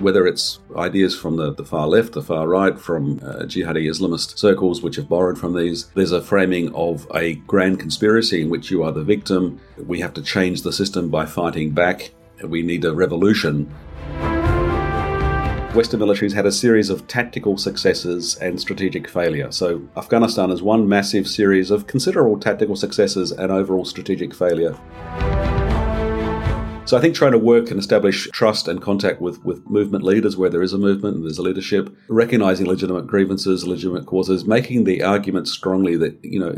whether it's ideas from the, the far left, the far right, from uh, jihadi Islamist circles which have borrowed from these. There's a framing of a grand conspiracy in which you are the victim. We have to change the system by fighting back. We need a revolution. Western militaries had a series of tactical successes and strategic failure. So Afghanistan is one massive series of considerable tactical successes and overall strategic failure. So I think trying to work and establish trust and contact with, with movement leaders where there is a movement and there's a leadership, recognizing legitimate grievances, legitimate causes, making the argument strongly that, you know,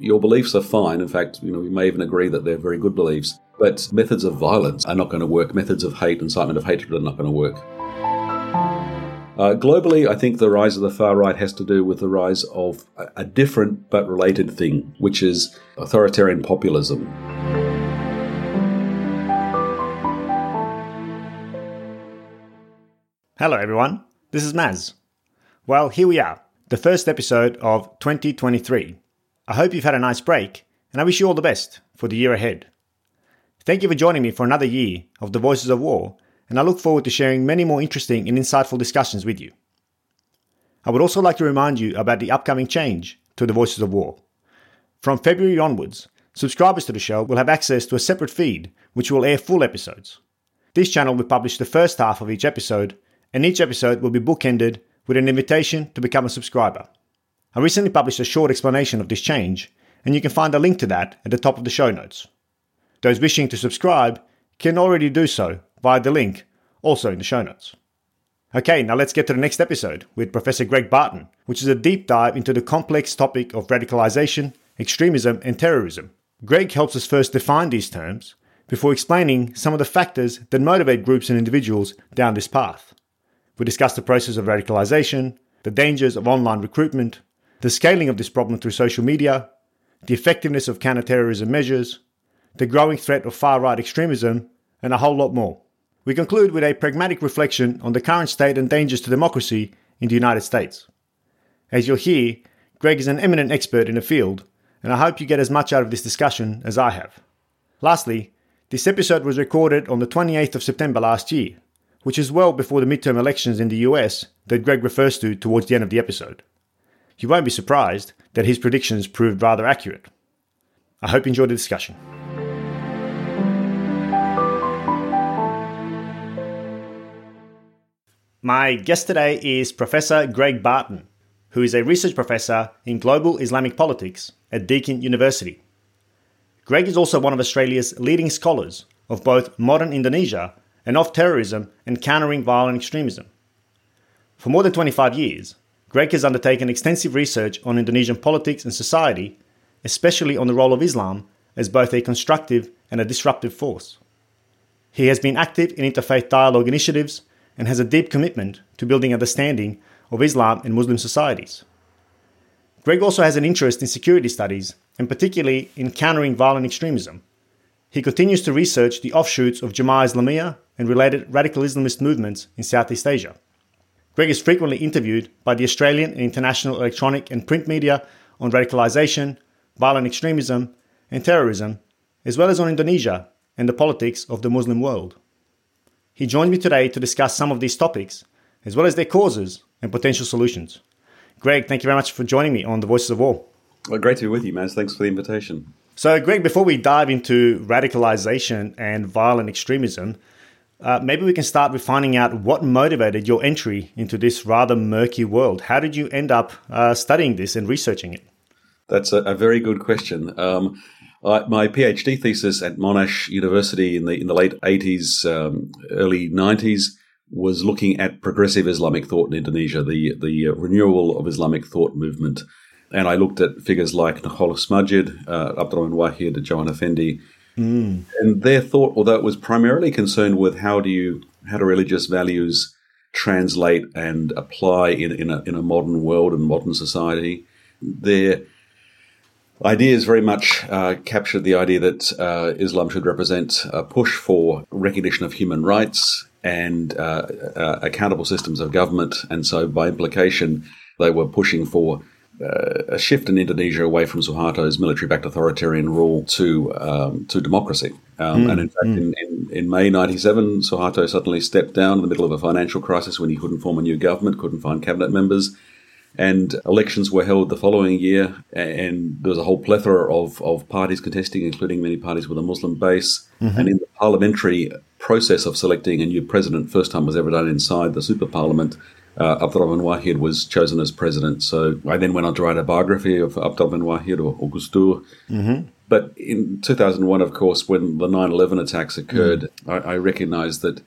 your beliefs are fine. In fact, you know, we may even agree that they're very good beliefs. But methods of violence are not going to work. Methods of hate, incitement of hatred are not going to work. Uh, globally, I think the rise of the far right has to do with the rise of a, a different but related thing, which is authoritarian populism. Hello, everyone. This is Maz. Well, here we are, the first episode of 2023. I hope you've had a nice break, and I wish you all the best for the year ahead. Thank you for joining me for another year of the Voices of War and I look forward to sharing many more interesting and insightful discussions with you. I would also like to remind you about the upcoming change to the Voices of War. From February onwards, subscribers to the show will have access to a separate feed which will air full episodes. This channel will publish the first half of each episode, and each episode will be bookended with an invitation to become a subscriber. I recently published a short explanation of this change, and you can find a link to that at the top of the show notes. Those wishing to subscribe can already do so via the link also in the show notes. Okay, now let's get to the next episode with Professor Greg Barton, which is a deep dive into the complex topic of radicalization, extremism, and terrorism. Greg helps us first define these terms before explaining some of the factors that motivate groups and individuals down this path. We discuss the process of radicalization, the dangers of online recruitment, the scaling of this problem through social media, the effectiveness of counterterrorism measures, the growing threat of far right extremism, and a whole lot more. We conclude with a pragmatic reflection on the current state and dangers to democracy in the United States. As you'll hear, Greg is an eminent expert in the field, and I hope you get as much out of this discussion as I have. Lastly, this episode was recorded on the 28th of September last year, which is well before the midterm elections in the US that Greg refers to towards the end of the episode. You won't be surprised that his predictions proved rather accurate. I hope you enjoyed the discussion. My guest today is Professor Greg Barton, who is a research professor in global Islamic politics at Deakin University. Greg is also one of Australia's leading scholars of both modern Indonesia and of terrorism and countering violent extremism. For more than 25 years, Greg has undertaken extensive research on Indonesian politics and society, especially on the role of Islam as both a constructive and a disruptive force. He has been active in interfaith dialogue initiatives and has a deep commitment to building understanding of Islam in Muslim societies. Greg also has an interest in security studies, and particularly in countering violent extremism. He continues to research the offshoots of Jemaah Islamiyah and related radical Islamist movements in Southeast Asia. Greg is frequently interviewed by the Australian and international electronic and print media on radicalisation, violent extremism, and terrorism, as well as on Indonesia and the politics of the Muslim world. He joined me today to discuss some of these topics, as well as their causes and potential solutions. Greg, thank you very much for joining me on the Voices of War. Well, great to be with you, Maz. Thanks for the invitation. So, Greg, before we dive into radicalization and violent extremism, uh, maybe we can start with finding out what motivated your entry into this rather murky world. How did you end up uh, studying this and researching it? That's a, a very good question. Um, uh, my PhD thesis at Monash University in the in the late 80s, um, early 90s was looking at progressive Islamic thought in Indonesia, the the renewal of Islamic thought movement, and I looked at figures like Nurcholish Madjid, uh, Abdurrahman Wahid, Djohan Effendi, mm. and their thought, although it was primarily concerned with how do you how do religious values translate and apply in in a, in a modern world and modern society, their ideas very much uh, captured the idea that uh, Islam should represent a push for recognition of human rights and uh, uh accountable systems of government. And so, by implication, they were pushing for uh, a shift in Indonesia away from Suharto's military-backed authoritarian rule to um, to democracy. Um, mm, and in fact, mm. in, in, in, May '97, Suharto suddenly stepped down in the middle of a financial crisis when he couldn't form a new government, couldn't find cabinet members, and elections were held the following year. And there was a whole plethora of, of parties contesting, including many parties with a Muslim base. Mm-hmm. And in the parliamentary process of selecting a new president, first time was ever done inside the super parliament uh, Abdurrahman Wahid was chosen as president. So I then went on to write a biography of Abdurrahman Wahid or, or Mm-hmm. But in 2001, of course, when the 9 11 attacks occurred, mm. I, I recognized that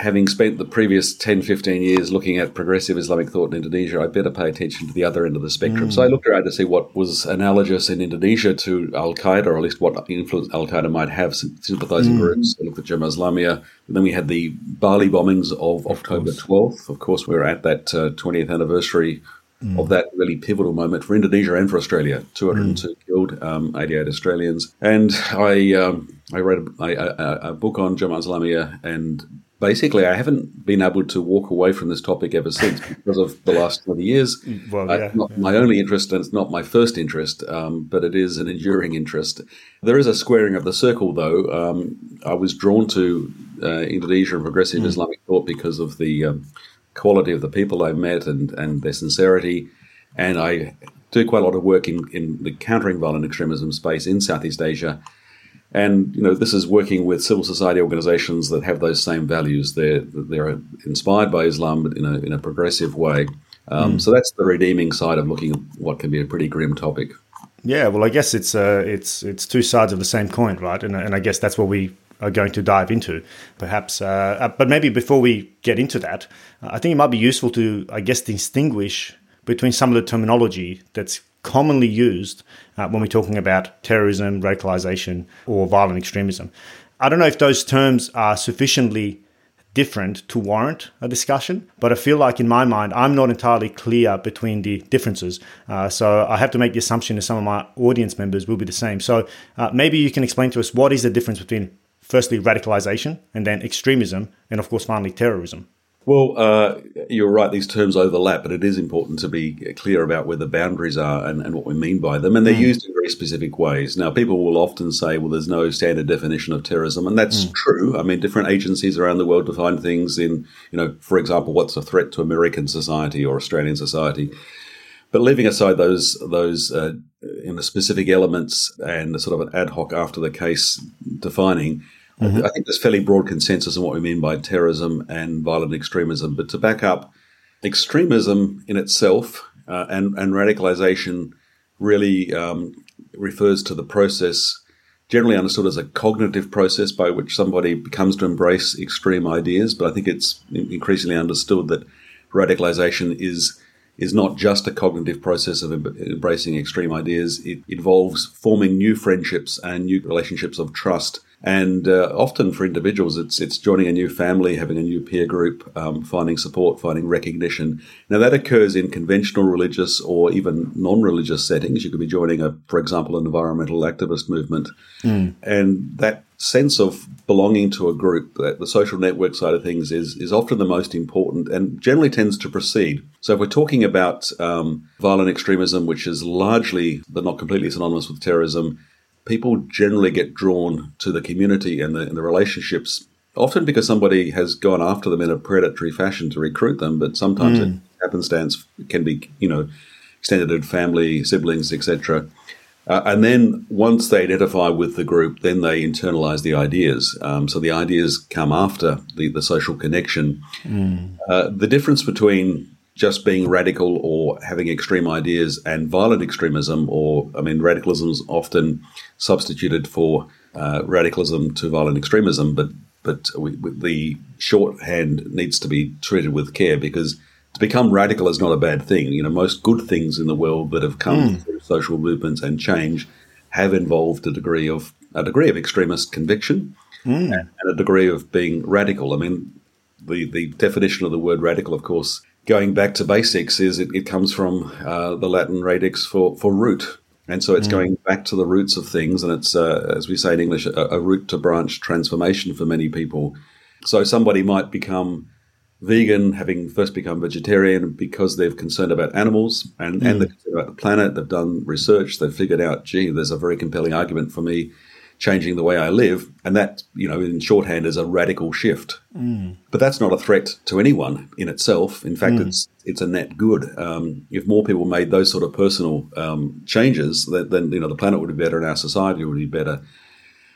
having spent the previous 10, 15 years looking at progressive Islamic thought in Indonesia, I better pay attention to the other end of the spectrum. Mm. So I looked around to see what was analogous in Indonesia to Al Qaeda, or at least what influence Al Qaeda might have, sympathizing mm. groups. I looked at Jemaah Islamiyah. then we had the Bali bombings of, of October 12th. Of course, we are at that uh, 20th anniversary Mm. of that really pivotal moment for Indonesia and for Australia. 202 mm. killed, um, 88 Australians. And I um, I read a, a, a, book on Jemaah Islamiyah and basically, I haven't been able to walk away from this topic ever since because of the last 20 years. Well, yeah, uh, not yeah. my only interest, and it's not my first interest, um, but it is an enduring interest. There is a squaring of the circle, though. Um, I was drawn to uh, Indonesia and progressive mm. Islamic thought because of the um, quality of the people I met and, and their sincerity. And I do quite a lot of work in, in the countering violent extremism space in Southeast Asia. And you know, this is working with civil society organisations that have those same values. They're they're inspired by Islam, but in a in a progressive way. Um, mm. So that's the redeeming side of looking at what can be a pretty grim topic. Yeah, well, I guess it's uh, it's it's two sides of the same coin, right? And and I guess that's what we are going to dive into, perhaps. Uh, uh but maybe before we get into that, I think it might be useful to, I guess, distinguish between some of the terminology that's commonly used uh, when we're talking about terrorism, radicalization, or violent extremism. I don't know if those terms are sufficiently different to warrant a discussion, but I feel like in my mind, I'm not entirely clear between the differences. Uh, so I have to make the assumption that some of my audience members will be the same. So uh, maybe you can explain to us what is the difference between, firstly, radicalization, and then extremism, and of course, finally, terrorism. Well, uh, you're right, these terms overlap, but it is important to be clear about where the boundaries are and, and what we mean by them. And they're mm. used in very specific ways. Now, people will often say, well, there's no standard definition of terrorism. And that's mm. true. I mean, different agencies around the world define things in, you know, for example, what's a threat to American society or Australian society. But leaving aside those those uh, you know, specific elements and sort of an ad hoc after the case defining, Mm-hmm. I think there's fairly broad consensus on what we mean by terrorism and violent extremism. But to back up, extremism in itself uh, and, and radicalization really um, refers to the process generally understood as a cognitive process by which somebody comes to embrace extreme ideas. But I think it's increasingly understood that radicalization is is not just a cognitive process of embracing extreme ideas. It involves forming new friendships and new relationships of trust and uh, often for individuals, it's it's joining a new family, having a new peer group, um, finding support, finding recognition. Now that occurs in conventional religious or even non-religious settings. You could be joining a, for example, an environmental activist movement, mm. and that sense of belonging to a group, that the social network side of things is is often the most important and generally tends to precede. So if we're talking about um, violent extremism, which is largely but not completely synonymous with terrorism people generally get drawn to the community and the, and the relationships, often because somebody has gone after them in a predatory fashion to recruit them, but sometimes mm. it happenstance can be, you know, extended family, siblings, etc. Uh, and then once they identify with the group, then they internalize the ideas. Um, so the ideas come after the, the social connection. Mm. Uh, the difference between just being radical or having extreme ideas and violent extremism, or I mean, radicalism is often substituted for uh, radicalism to violent extremism, but but we, the shorthand needs to be treated with care because to become radical is not a bad thing. You know, most good things in the world that have come mm. through social movements and change have involved a degree of a degree of extremist conviction mm. and, and a degree of being radical. I mean, the the definition of the word radical, of course, going back to basics, is it, it comes from uh, the Latin radix for, for root. And so it's mm. going back to the roots of things. And it's, uh, as we say in English, a, a root to branch transformation for many people. So somebody might become vegan, having first become vegetarian because they're concerned about animals and, mm. and they're concerned about the planet. They've done research. They've figured out, gee, there's a very compelling argument for me changing the way I live. And that, you know, in shorthand is a radical shift. Mm. But that's not a threat to anyone in itself. In fact, mm. it's it's a net good. Um, if more people made those sort of personal um, changes, then, then, you know, the planet would be better and our society would be better.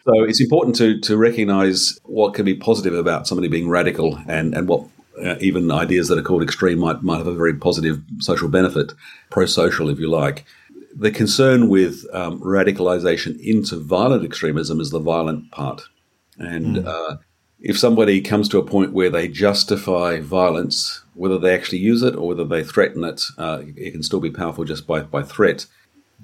So it's important to to recognise what can be positive about somebody being radical and, and what uh, even ideas that are called extreme might might have a very positive social benefit, pro-social if you like. The concern with um, radicalization into violent extremism is the violent part, and mm. uh, if somebody comes to a point where they justify violence, whether they actually use it or whether they threaten it, uh, it can still be powerful just by by threat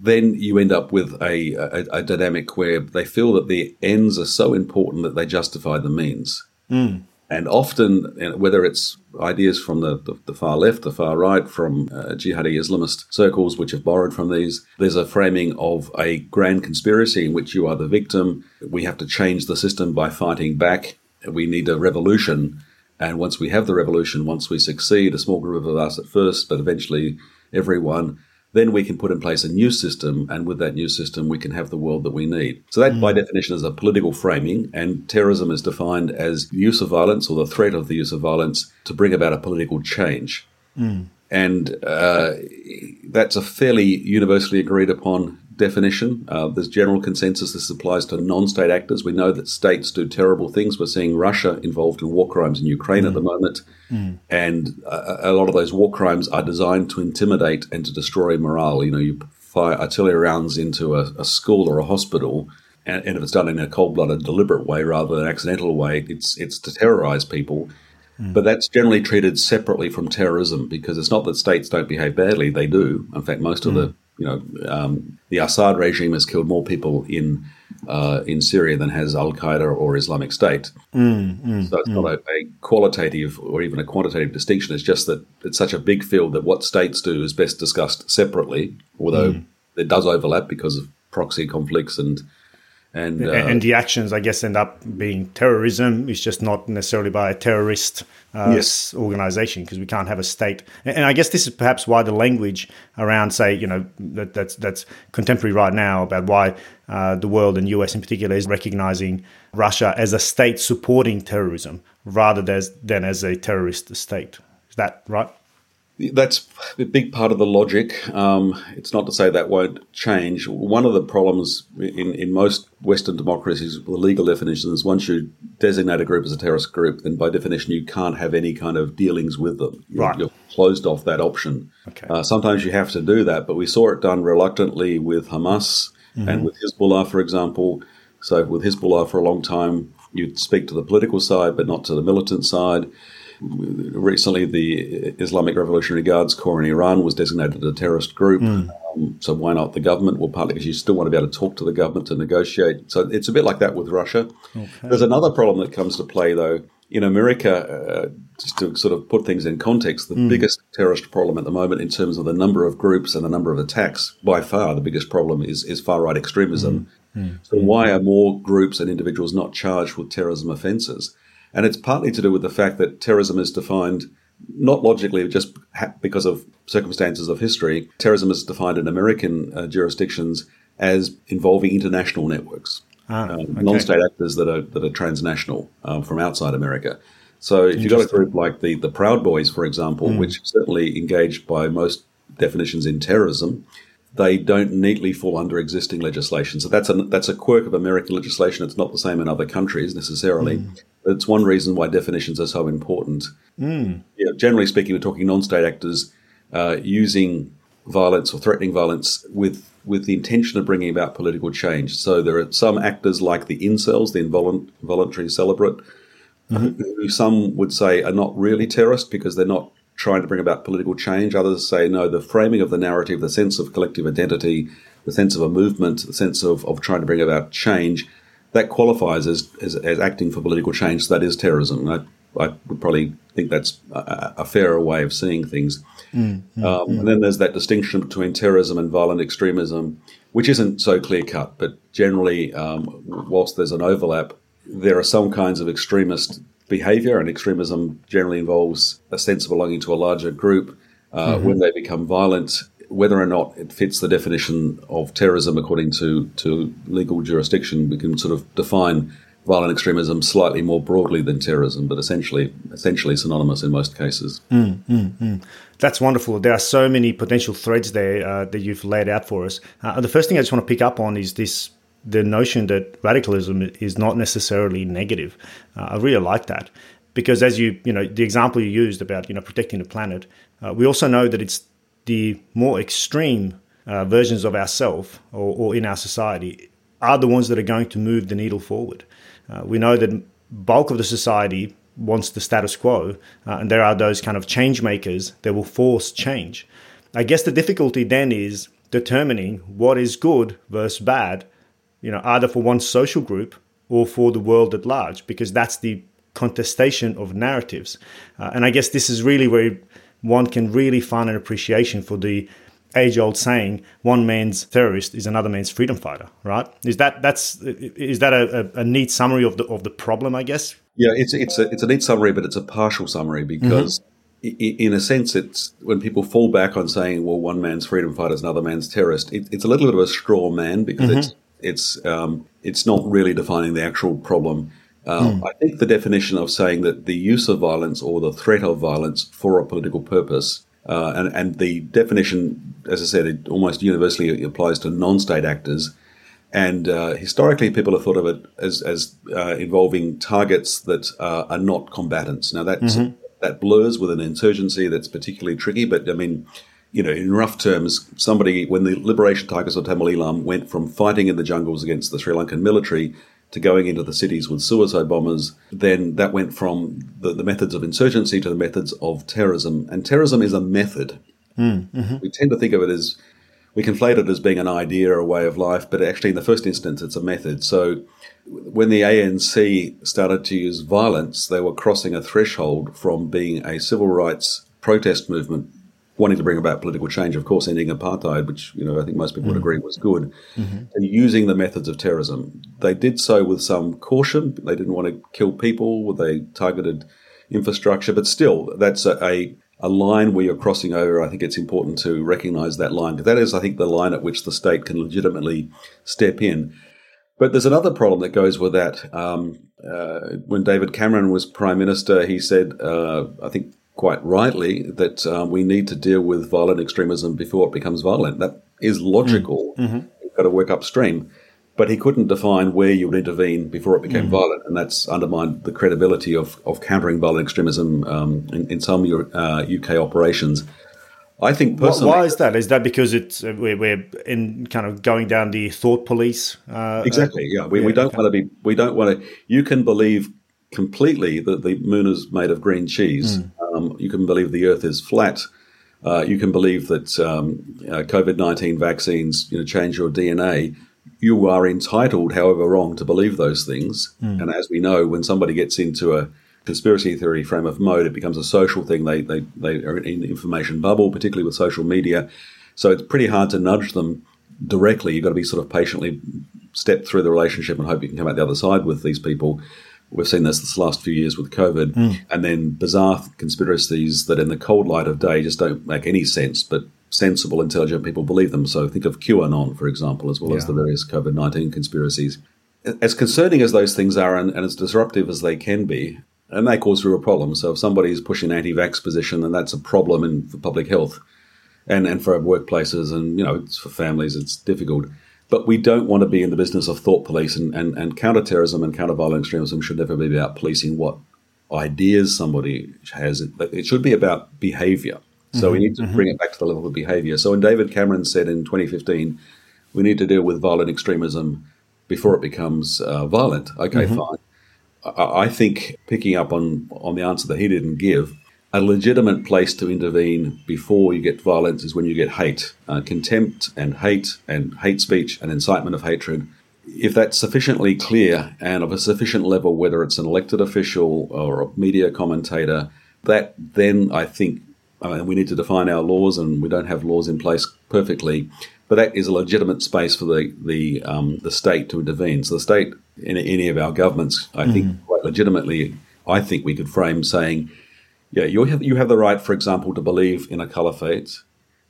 then you end up with a, a, a, dynamic where they feel that the ends are so important that they justify the means. Mm. And often, whether it's ideas from the, the, the, far left, the far right, from uh, jihadi Islamist circles which have borrowed from these, there's a framing of a grand conspiracy in which you are the victim. We have to change the system by fighting back. We need a revolution. And once we have the revolution, once we succeed, a small group of us at first, but eventually everyone, then we can put in place a new system, and with that new system, we can have the world that we need. So, that mm. by definition is a political framing, and terrorism is defined as the use of violence or the threat of the use of violence to bring about a political change. Mm. And uh, that's a fairly universally agreed upon definition. Uh, there's general consensus this applies to non state actors. We know that states do terrible things. We're seeing Russia involved in war crimes in Ukraine mm. at the mm. moment. Mm. And a, a, lot of those war crimes are designed to intimidate and to destroy morale. You know, you fire artillery rounds into a, a school or a hospital. And, and if it's done in a cold-blooded, deliberate way rather than an accidental way, it's it's to terrorize people. Mm. But that's generally treated separately from terrorism because it's not that states don't behave badly; they do. In fact, most of the mm you know, um, the Assad regime has killed more people in uh, in Syria than has Al Qaeda or Islamic State. Mm, mm, so it's mm. not a, a, qualitative or even a quantitative distinction. It's just that it's such a big field that what states do is best discussed separately, although mm. it does overlap because of proxy conflicts and and, uh, and the actions, I guess, end up being terrorism. It's just not necessarily by a terrorist uh, yes. organization because we can't have a state. And I guess this is perhaps why the language around, say, you know, that, that's that's contemporary right now about why uh, the world and US in particular is recognizing Russia as a state supporting terrorism rather than as, than as a terrorist state. Is that right? That's a big part of the logic. Um, it's not to say that won't change. One of the problems in, in most Western democracies, the legal definition is once you designate a group as a terrorist group, then by definition you can't have any kind of dealings with them. You're, right. you're closed off that option. Okay. Uh, sometimes you have to do that, but we saw it done reluctantly with Hamas mm-hmm. and with Hezbollah, for example. So with Hezbollah for a long time, you'd speak to the political side, but not to the militant side. Recently, the Islamic Revolutionary Guards Corps in Iran was designated a terrorist group. Mm. Um, so why not the government? Well, partly because you still want to be able to talk to the government to negotiate. So it's a bit like that with Russia. Okay. There's another problem that comes to play, though. In America, uh, just to sort of put things in context, the mm. biggest terrorist problem at the moment, in terms of the number of groups and the number of attacks, by far the biggest problem is, is far right extremism. Mm. So, why are more groups and individuals not charged with terrorism offences? And it's partly to do with the fact that terrorism is defined not logically, just because of circumstances of history. Terrorism is defined in American uh, jurisdictions as involving international networks, ah, um, okay. non-state actors that are that are transnational um, from outside America. So if you've got a group like the the Proud Boys, for example, mm. which certainly engaged by most definitions in terrorism, they don't neatly fall under existing legislation. So that's a that's a quirk of American legislation. It's not the same in other countries necessarily. Mm. It's one reason why definitions are so important. Mm. Yeah, generally speaking, we're talking non-state actors uh, using violence or threatening violence with with the intention of bringing about political change. So there are some actors like the incels, the involuntary celibate, mm-hmm. who some would say are not really terrorists because they're not trying to bring about political change. Others say, no, the framing of the narrative, the sense of collective identity, the sense of a movement, the sense of, of trying to bring about change, that qualifies as, as, as acting for political change. So that is terrorism. I, I would probably think that's a, a fairer way of seeing things. Mm, mm, um, mm. And then there's that distinction between terrorism and violent extremism, which isn't so clear cut, but generally, um, whilst there's an overlap, there are some kinds of extremist behavior, and extremism generally involves a sense of belonging to a larger group. Uh, mm-hmm. When they become violent, whether or not it fits the definition of terrorism according to, to legal jurisdiction, we can sort of define violent extremism slightly more broadly than terrorism, but essentially essentially synonymous in most cases. Mm, mm, mm. That's wonderful. There are so many potential threads there uh, that you've laid out for us. Uh, the first thing I just want to pick up on is this the notion that radicalism is not necessarily negative. Uh, I really like that because as you you know the example you used about you know protecting the planet, uh, we also know that it's the more extreme uh, versions of ourselves or, or, in our society are the ones that are going to move the needle forward. Uh, we know that bulk of the society wants the status quo, uh, and there are those kind of change makers that will force change. I guess the difficulty then is determining what is good versus bad you know, either for one social group or for the world at large, because that's the contestation of narratives. Uh, and I guess this is really where one can really find an appreciation for the age-old saying, "One man's terrorist is another man's freedom fighter." Right? Is that that's is that a, a neat summary of the of the problem? I guess. Yeah, it's it's a it's a neat summary, but it's a partial summary because. Mm-hmm. In a sense, it's when people fall back on saying, "Well, one man's freedom fighter is another man's terrorist." It, it's a little bit of a straw man because mm-hmm. it's it's um, it's not really defining the actual problem. mm. I think the definition of saying that the use of violence or the threat of violence for a political purpose, uh, and, and the definition, as I said, it almost universally applies to non-state actors. And uh, historically, people have thought of it as, as uh, involving targets that uh, are not combatants. Now, that's, mm-hmm. that blurs with an insurgency that's particularly tricky, but I mean, you know, in rough terms, somebody, when the Liberation Tigers of Tamil Eelam went from fighting in the jungles against the Sri Lankan military to going into the cities with suicide bombers, then that went from the, the methods of insurgency to the methods of terrorism. And terrorism is a method. Mm, mm-hmm. We tend to think of it as, we conflate it as being an idea or a way of life, but actually, in the first instance, it's a method. So when the ANC started to use violence, they were crossing a threshold from being a civil rights protest movement wanting to bring about political change, of course, ending apartheid, which you know I think most people mm. would agree was good, mm-hmm. and using the methods of terrorism. They did so with some caution. They didn't want to kill people. They targeted infrastructure, but still, that's a, a, a line where you're crossing over. I think it's important to recognise that line because that is, I think, the line at which the state can legitimately step in. But there's another problem that goes with that. Um, uh, when David Cameron was prime minister, he said, uh, I think quite rightly that um, we need to deal with violent extremism before it becomes violent. That is logical. Mm. Mm-hmm. You've got to work upstream. But he couldn't define where you would intervene before it became mm. violent, and that's undermined the credibility of, of countering violent extremism um, in, in, some uh, UK operations. I think personally. Why is that? Is that because it's uh, we're, we're, in kind of going down the thought police? Uh, exactly. Yeah. We, yeah, we don't okay. want to be. We don't want to. You can believe completely that the moon is made of green cheese. Mm. Um, you can believe the Earth is flat. Uh, you can believe that um, uh, COVID nineteen vaccines you know, change your DNA. You are entitled, however wrong, to believe those things. Mm. And as we know, when somebody gets into a conspiracy theory frame of mode, it becomes a social thing. They they they are in the information bubble, particularly with social media. So it's pretty hard to nudge them directly. You've got to be sort of patiently step through the relationship and hope you can come out the other side with these people. We've seen this this last few years with COVID, mm. and then bizarre conspiracies that, in the cold light of day, just don't make any sense. But sensible, intelligent people believe them. So think of QAnon, for example, as well yeah. as the various COVID nineteen conspiracies. As concerning as those things are, and, and as disruptive as they can be, and they cause real problems. So if somebody is pushing an anti-vax position, then that's a problem in for public health, and and for workplaces, and you know, for families, it's difficult. But we don't want to be in the business of thought police, and, and, and counterterrorism and counter-violent extremism should never be about policing what ideas somebody has. It should be about behavior. So mm-hmm, we need to mm-hmm. bring it back to the level of behavior. So when David Cameron said in 2015, we need to deal with violent extremism before it becomes uh, violent. Okay, mm-hmm. fine. I, I think picking up on on the answer that he didn't give, a legitimate place to intervene before you get violence is when you get hate, uh, contempt and hate and hate speech and incitement of hatred. If that's sufficiently clear and of a sufficient level, whether it's an elected official or a media commentator, that then I think I mean, we need to define our laws, and we don't have laws in place perfectly. But that is a legitimate space for the the um, the state to intervene. So the state, in any of our governments, I mm. think, quite legitimately I think we could frame saying, yeah, you have, you have the right, for example, to believe in a caliphate,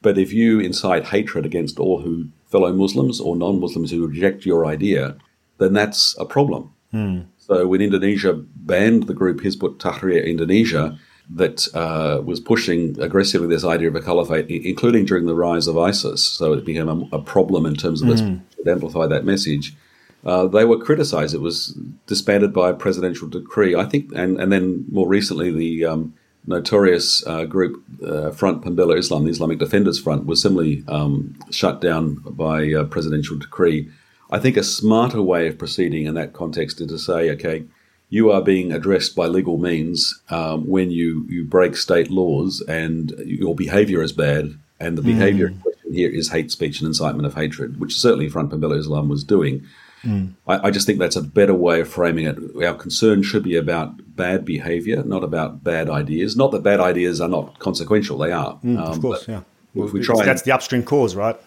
but if you incite hatred against all who fellow Muslims or non-Muslims who reject your idea, then that's a problem. Hmm. So when Indonesia banned the group Hizbut Tahrir Indonesia, that uh, was pushing aggressively this idea of a caliphate, including during the rise of ISIS. So it became a, a problem in terms of mm. amplify that message. Uh, they were criticized. It was disbanded by a presidential decree, I think, and, and then more recently the um, notorious uh, group uh, Front Pembela Islam, the Islamic Defenders Front, was similarly um, shut down by presidential decree. I think a smarter way of proceeding in that context is to say, okay, you are being addressed by legal means um, when you, you break state laws and your behavior is bad. And the behavior mm. in question here is hate speech and incitement of hatred, which certainly Front Pembela Islam was doing. Mm. I, I, just think that's a better way of framing it. Our concern should be about bad behavior, not about bad ideas. Not that bad ideas are not consequential; they are. Mm, um, of course, yeah. If we try, that's and, the upstream cause, right?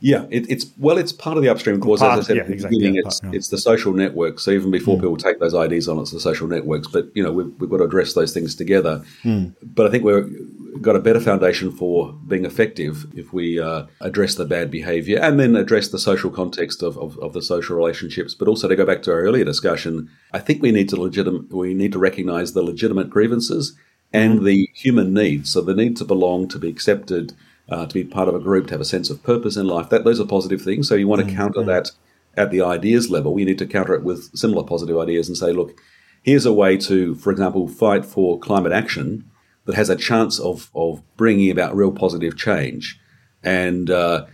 Yeah, it, it's well, it's part of the upstream cause. Part, as I said yeah, at the exactly, beginning, yeah, it's, part, yeah. it's the social networks. So even before mm. people take those IDs on, it's the social networks. But you know, we've, we've got to address those things together. Mm. But I think we've got a better foundation for being effective if we uh, address the bad behaviour and then address the social context of, of, of, the social relationships. But also to go back to our earlier discussion, I think we need to legitimate we need to recognise the legitimate grievances and mm. the human needs. So the need to belong, to be accepted uh, to be part of a group, to have a sense of purpose in life. That those are positive things. So you want to mm-hmm. counter that at the ideas level. We need to counter it with similar positive ideas and say, look, here's a way to, for example, fight for climate action that has a chance of of bringing about real positive change. And uh,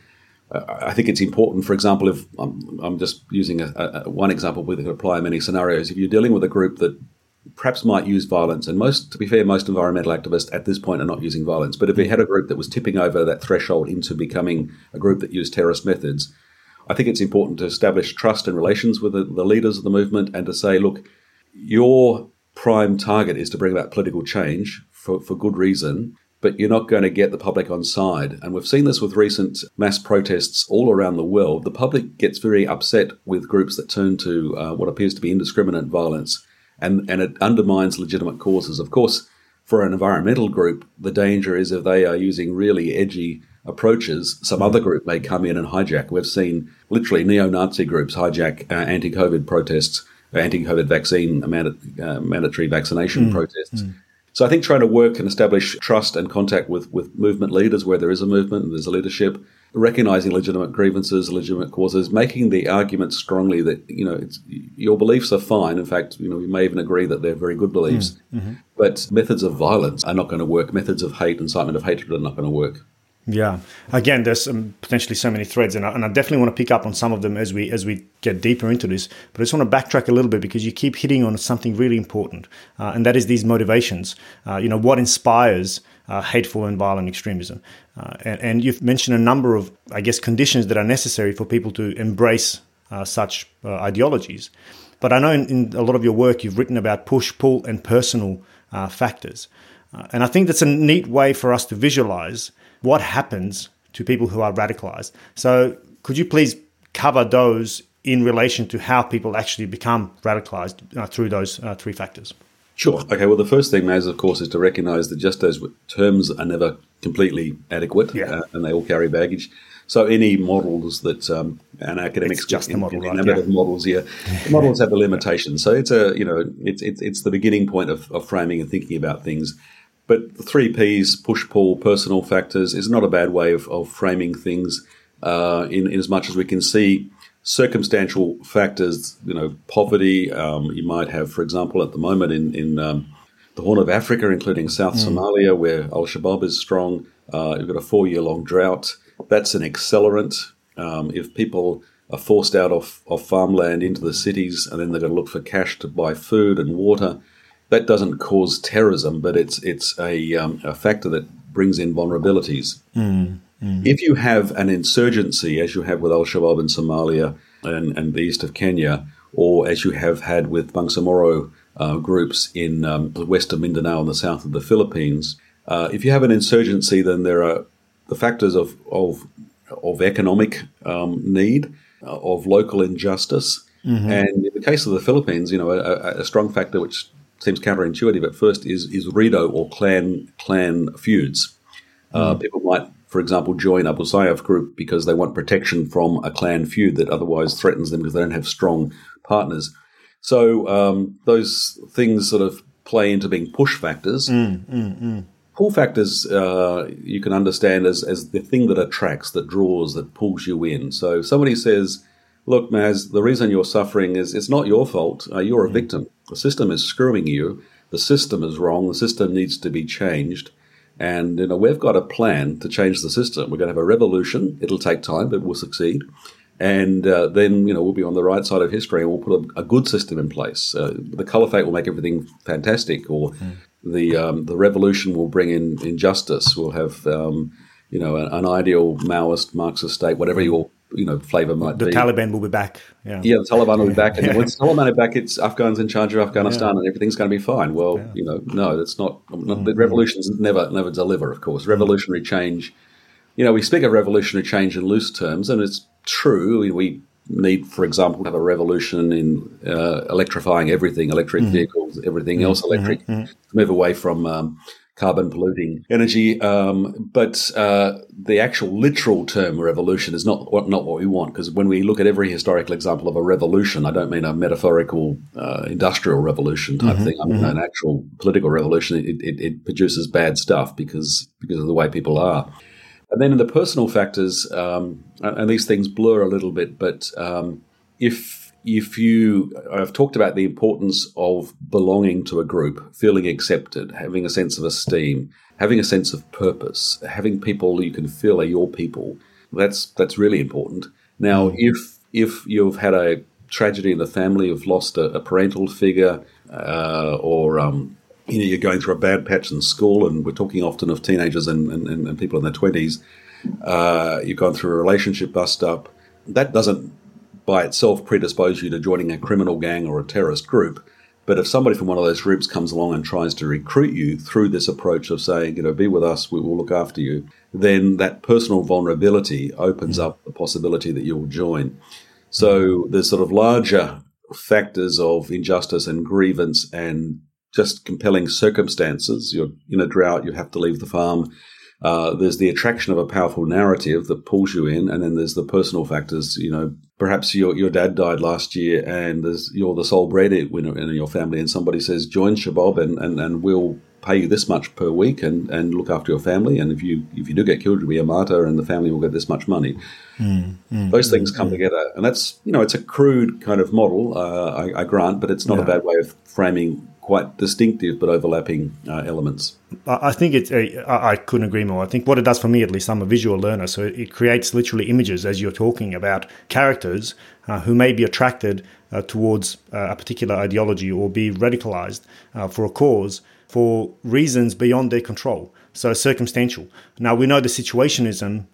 I think it's important, for example, if I'm, I'm just using a, a, one example, we can apply in many scenarios. If you're dealing with a group that perhaps might use violence. And most, to be fair, most environmental activists at this point are not using violence. But if we had a group that was tipping over that threshold into becoming a group that used terrorist methods, I think it's important to establish trust and relations with the, the leaders of the movement and to say, look, your prime target is to bring about political change for, for good reason, but you're not going to get the public on side. And we've seen this with recent mass protests all around the world. The public gets very upset with groups that turn to uh, what appears to be indiscriminate violence and, and it undermines legitimate causes. Of course, for an environmental group, the danger is if they are using really edgy approaches, some other group may come in and hijack. We've seen literally neo Nazi groups hijack uh, anti COVID protests, uh, anti COVID vaccine, uh, manda- uh, mandatory vaccination mm. protests. Mm. So I think trying to work and establish trust and contact with, with movement leaders where there is a movement and there's a leadership, recognizing legitimate grievances, legitimate causes, making the argument strongly that you know your beliefs are fine. In fact, you know we may even agree that they're very good beliefs, mm, mm-hmm. but methods of violence are not going to work. Methods of hate, incitement of hatred, are not going to work. Yeah. Again, there's um, potentially so many threads, and I, and I, definitely want to pick up on some of them as we as we get deeper into this. But I just want to backtrack a little bit because you keep hitting on something really important, uh, and that is these motivations. Uh, you know, what inspires uh, hateful and violent extremism, uh, and, and, you've mentioned a number of, I guess, conditions that are necessary for people to embrace uh, such uh, ideologies. But I know in, in, a lot of your work you've written about push, pull, and personal factors, and I think that's a neat way for us to visualize what happens to people who are radicalized. So, could you please cover those in relation to how people actually become radicalized uh, through those uh, three factors? Sure. Okay. Well, the first thing, Maz, of course, is to recognise that just as terms are never completely adequate, yeah. uh, and they all carry baggage. So any models that um, an academics it's just in, model, in, right? yeah. models, yeah, the models have a limitation. So it's a you know it's it's, it's the beginning point of, of framing and thinking about things. But the three P's, push, pull, personal factors, is not a bad way of, of framing things uh, in, in as much as we can see circumstantial factors, you know, poverty. Um, you might have, for example, at the moment in, in um, the Horn of Africa, including South mm. Somalia, where Al Shabaab is strong, uh, you've got a four year long drought. That's an accelerant. Um, if people are forced out of, of farmland into the cities and then they're going to look for cash to buy food and water, that doesn't cause terrorism, but it's it's a, um, a factor that brings in vulnerabilities. Mm, mm. If you have an insurgency, as you have with Al Shabaab in Somalia and, and the east of Kenya, or as you have had with Bangsamoro uh, groups in um, the west of Mindanao and the south of the Philippines, uh, if you have an insurgency, then there are the factors of of, of economic um, need, uh, of local injustice, mm-hmm. and in the case of the Philippines, you know, a, a strong factor which seems counterintuitive at first, is is rido or clan clan feuds. Uh, mm. People might, for example, join Abu Sayyaf group because they want protection from a clan feud that otherwise threatens them because they don't have strong partners. So um, those things sort of play into being push factors. Mm, mm, mm. Pull factors uh, you can understand as, as the thing that attracts, that draws, that pulls you in. So somebody says, look, Maz, the reason you're suffering is it's not your fault. Uh, you're a mm. victim. The system is screwing you. The system is wrong. The system needs to be changed. And you know we've got a plan to change the system. We're going to have a revolution. It'll take time, but we'll succeed. And uh, then you know we'll be on the right side of history, and we'll put a, a good system in place. Uh, the caliphate will make everything fantastic, or mm. the um, the revolution will bring in injustice. We'll have um, you know an, an, ideal Maoist Marxist state, whatever your you know flavor might the be. The Taliban will be back. Yeah, yeah, the Taliban will be back, and yeah. once the Taliban are back, it's Afghans in charge of Afghanistan, yeah. and everything's going to be fine. Well, you know, no, that's not. not the mm-hmm. revolutions never never deliver. Of course, revolutionary change. You know, we speak of revolutionary change in loose terms, and it's true. We, need, for example, to have a revolution in uh, electrifying everything, electric mm-hmm. vehicles, everything mm-hmm. else electric, move away from um, carbon polluting energy. Um, but uh, the actual literal term revolution is not what, not what we want because when we look at every historical example of a revolution, I don't mean a metaphorical uh, industrial revolution type mm-hmm, thing. I mean mm-hmm. an actual political revolution. It, it, it, produces bad stuff because because of the way people are. And then in the personal factors, um, and these things blur a little bit, but um, if if you, I've talked about the importance of belonging to a group, feeling accepted, having a sense of esteem, having a sense of purpose, having people you can feel are your people. That's that's really important. Now, mm-hmm. if if you've had a tragedy in the family, you've lost a, a parental figure, uh, or um, you know you're going through a bad patch in school, and we're talking often of teenagers and, and, and people in their twenties. Uh, you've gone through a relationship bust up. That doesn't by itself predispose you to joining a criminal gang or a terrorist group. But if somebody from one of those groups comes along and tries to recruit you through this approach of saying, you know, be with us, we will look after you, then that personal vulnerability opens up the possibility that you'll join. So there's sort of larger factors of injustice and grievance and just compelling circumstances. You're in a drought, you have to leave the farm. Uh, there's the attraction of a powerful narrative that pulls you in, and then there's the personal factors. You know, perhaps your your dad died last year, and you're the sole breadwinner in your family, and somebody says join Shabaab, and, and, and we'll pay you this much per week, and, and look after your family. And if you if you do get killed, you'll be a martyr, and the family will get this much money. Mm, mm, Those things come mm. together, and that's you know it's a crude kind of model, uh, I, I, grant, but it's not yeah. a bad way of framing quite distinctive but overlapping uh, elements. I think it's. I couldn't agree more. I think what it does for me, at least, I'm a visual learner, so it creates literally images as you're talking about characters uh, who may be attracted uh, towards uh, a particular ideology or be radicalized uh, for a cause for reasons beyond their control. So circumstantial. Now we know the situationism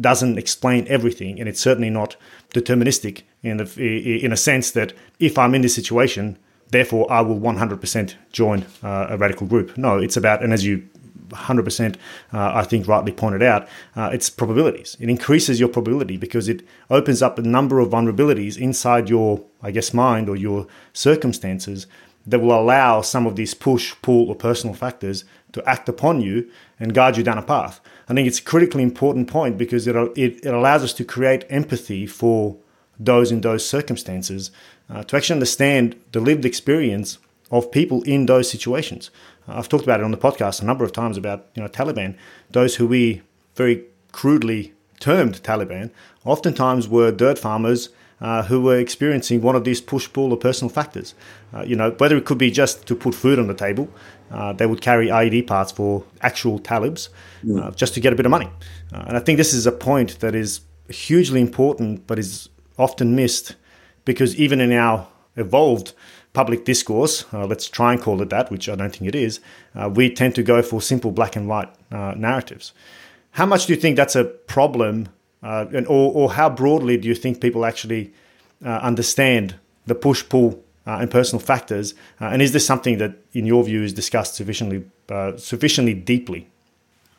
doesn't explain everything, and it's certainly not deterministic in the, in a sense that if I'm in this situation therefore I will 100% join uh, a radical group. No, it's about, and as you 100% uh, I think rightly pointed out, uh, it's probabilities. It increases your probability because it opens up a number of vulnerabilities inside your, I guess, mind or your circumstances that will allow some of these push, pull, or personal factors to act upon you and guide you down a path. I think it's a critically important point because it, it, it allows us to create empathy for those in those circumstances uh, to actually understand the lived experience of people in those situations. Uh, I've talked about it on the podcast a number of times about you know Taliban, those who we very crudely termed Taliban, oftentimes were dirt farmers uh, who were experiencing one of these push pull or personal factors. Uh, you know, whether it could be just to put food on the table, uh, they would carry IED parts for actual Talibs mm. just to get a bit of money. Uh, and I think this is a point that is hugely important, but is often missed because even in our evolved public discourse, uh, let's try and call it that, which I don't think it is, uh, we tend to go for simple black and white uh, narratives. How much do you think that's a problem, uh, and, or, or, how broadly do you think people actually uh, understand the push pull uh, and personal factors? and is this something that, in your view, is discussed sufficiently sufficiently deeply?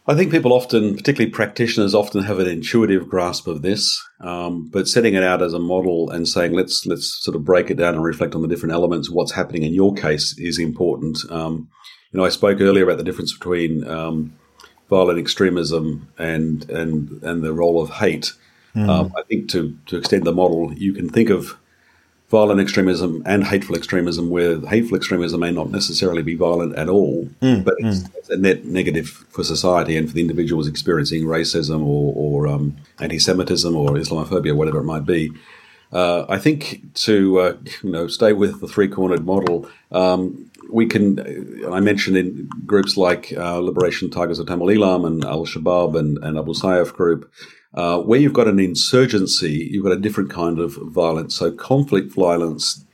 I think people often, particularly practitioners, often have an intuitive grasp of this, um, but setting it out as a model and saying let's let's sort of break it down and reflect on the different elements, what's happening in your case is important. Um, you know, I spoke earlier about the difference between um, violent extremism and and and the role of hate. Mm. I think to to extend the model, you can think of violent extremism and hateful extremism, where hateful extremism may not necessarily be violent at all, mm, but it's, mm. it's, a net negative for society and for the individuals experiencing racism or, or um, anti-Semitism or Islamophobia, whatever it might be. Uh, I think to uh, you know stay with the three-cornered model, um, we can. I mentioned in groups like uh, Liberation Tigers of Tamil Eelam and Al Shabaab and, and Abu Sayyaf group. Uh, where you've got an insurgency, you've got a different kind of violence. So conflict violence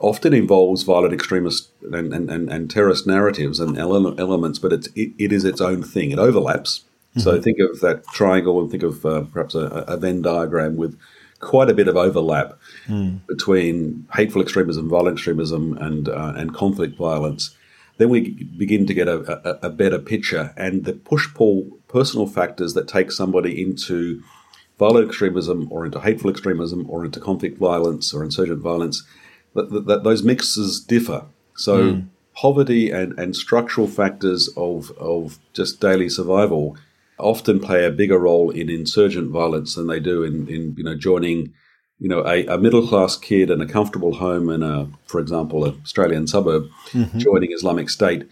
often involves violent extremist and, and, and, and terrorist narratives and elements, but it's, it, it is its own thing. It overlaps. Mm-hmm. So think of that triangle and think of uh, perhaps a, a, Venn diagram with quite a bit of overlap mm. between hateful extremism, violent extremism, and uh, and conflict violence. Then we begin to get a, a, a better picture, and the push pull personal factors that take somebody into violent extremism or into hateful extremism or into conflict violence or insurgent violence, that, that, that those mixes differ. So mm. poverty and, and structural factors of, of just daily survival often play a bigger role in insurgent violence than they do in, in you know joining you know a, a middle class kid in a comfortable home in a for example an Australian suburb mm-hmm. joining Islamic State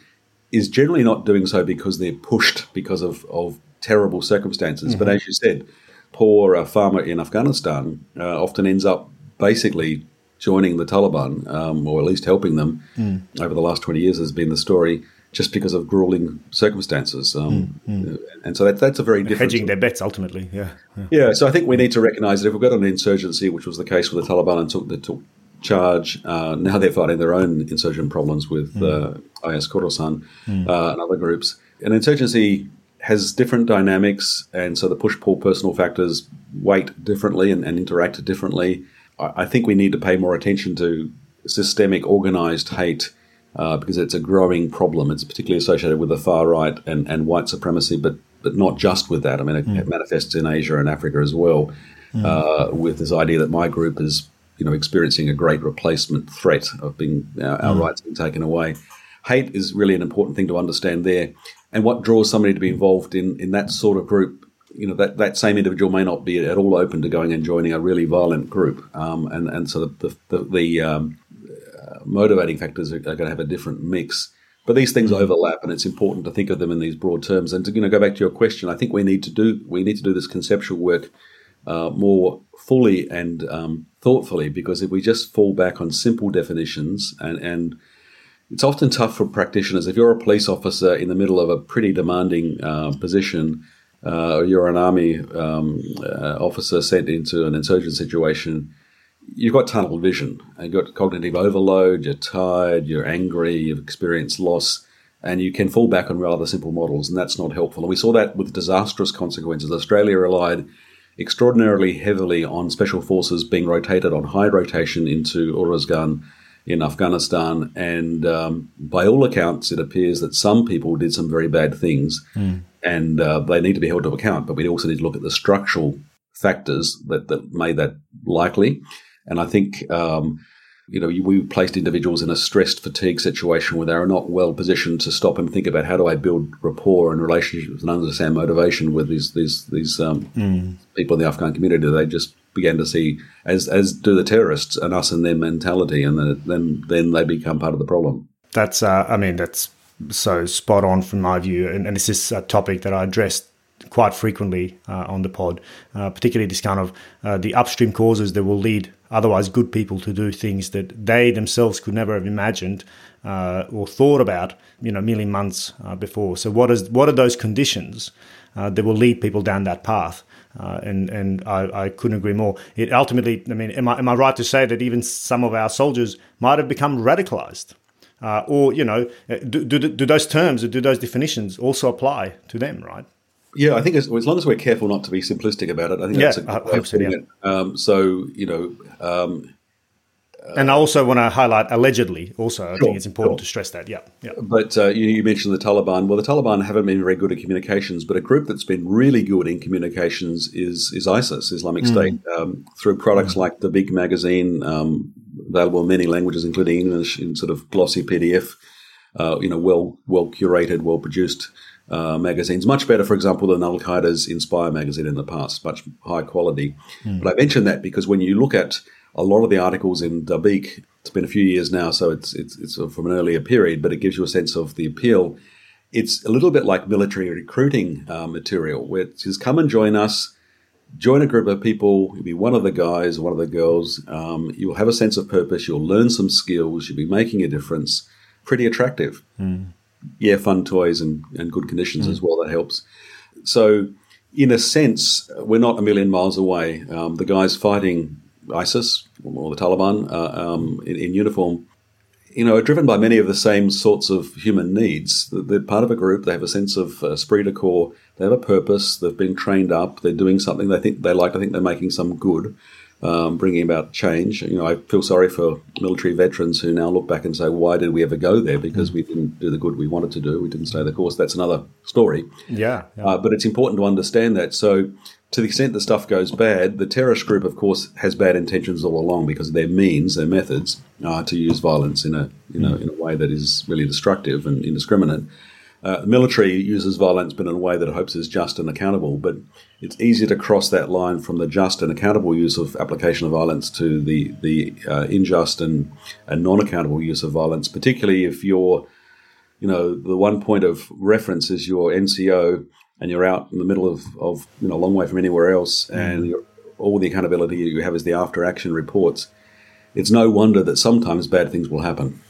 is generally not doing so because they're pushed because of, of terrible circumstances. Mm-hmm. But as you said, poor uh, farmer in Afghanistan uh, often ends up basically joining the Taliban, um, or at least helping them. Mm. Over the last 20 years has been the story just because of grueling circumstances. Um, mm, And so that, that's a very different. Hedging their bets ultimately, yeah, yeah. Yeah, so I think we need to recognise that if we've got an insurgency, which was the case with the Taliban and took, took charge. Uh, now they're fighting their own insurgent problems with mm. uh, IS Khorasan mm. uh, and other groups. An insurgency has different dynamics, and so the push pull personal factors weight differently and, and interact differently. I, I, think we need to pay more attention to systemic organized hate. Uh, because it's a growing problem. It's particularly associated with the far right and, and white supremacy, but but not just with that. I mean, it, mm. it manifests in Asia and Africa as well, mm. uh, with this idea that my group is you know, experiencing a great replacement threat of being our, our mm. rights being taken away. Hate is really an important thing to understand there, and what draws somebody to be involved in in that sort of group. You know, that, that same individual may not be at all open to going and joining a really violent group, um, and and so the the, the um, uh, motivating factors are, are, going to have a different mix. But these things overlap, and it's important to think of them in these broad terms. And to you know, go back to your question, I think we need to do we need to do this conceptual work uh, more fully and um, thoughtfully because if we just fall back on simple definitions and, and it's often tough for practitioners if you're a police officer in the middle of a pretty demanding uh, position uh, or you're an army um, uh, officer sent into an insurgent situation you've got tunnel vision you've got cognitive overload you're tired you're angry you've experienced loss and you can fall back on rather simple models and that's not helpful and we saw that with disastrous consequences australia relied extraordinarily heavily on special forces being rotated on high rotation into Uruzgan in Afghanistan. And um, by all accounts, it appears that some people did some very bad things mm. and uh, they need to be held to account. But we also need to look at the structural factors that, that made that likely. And I think um, you know, we placed individuals in a stressed fatigue situation where they are not well positioned to stop and think about how do I build rapport and relationships and understand motivation with these these these um, mm. people in the Afghan community. They just began to see, as as do the terrorists, and us and their mentality, and then then they become part of the problem. That's, uh, I mean, that's so spot on from my view, and, and this is a topic that I addressed quite frequently uh, on the pod, uh, particularly this kind of uh, the upstream causes that will lead otherwise good people to do things that they themselves could never have imagined uh, or thought about, you know, million months uh, before. So, what is what are those conditions uh, that will lead people down that path? and and I, I, couldn't agree more. It ultimately, I mean, am I am I right to say that even some of our soldiers might have become radicalized? or you know, do, do, do those terms, or do those definitions also apply to them? Right? Yeah, I think as, as, long as we're careful not to be simplistic about it, I think yeah, that's a good of it. Um, so you know, um, and I also want to highlight allegedly. Also, I Sure, think it's important sure. to stress that. Yeah, yeah. But uh, you, you mentioned the Taliban. Well, the Taliban haven't been very good at communications, but a group that's been really good in communications is is ISIS, Islamic State, um, through products like Dabiq Magazine, um, available in many languages, including English, in sort of glossy PDF. Uh, you know, well well curated, well produced uh, magazines. Much better, for example, than Al Qaeda's Inspire magazine in the past. Much high quality. But I mention that because when you look at a lot of the articles in Dabiq, it's been a few years now, so it's it's, it's from an earlier period, but it gives you a sense of the appeal. It's a little bit like military recruiting uh, material, where it says, "Come and join us." Join a group of people. You'll be one of the guys, one of the girls. Um, you'll have a sense of purpose. You'll learn some skills. You'll be making a difference. Pretty attractive yeah, fun toys and, and good conditions as well. That helps. So, in a sense, we're not a million miles away. Um, the guys fighting ISIS or the Taliban uh, um, in, in uniform, you know, are driven by many of the same sorts of human needs. They're part of a group. They have a sense of uh, esprit de corps. They have a purpose. They've been trained up. They're doing something they think they like. I think they're making some good um, bringing about change. You know, I feel sorry for military veterans who now look back and say, "Why did we ever go there? Because we didn't do the good we wanted to do. We didn't stay the course." That's another story. Yeah, yeah. Uh, but it's important to understand that. So, to the extent that stuff goes bad, the terrorist group, of course, has bad intentions all along because their means, their methods, are to use violence in a you know in a way that is really destructive and indiscriminate. Uh, the military uses violence, but in a way that it hopes is just and accountable. But it's easier to cross that line from the just and accountable use of application of violence to the the uh, unjust and, and non-accountable use of violence, particularly if you're, you know, the one point of reference is your NCO, and you're out in the middle of, of you know a long way from anywhere else, and you're, all the accountability you have is the after-action reports. It's no wonder that sometimes bad things will happen.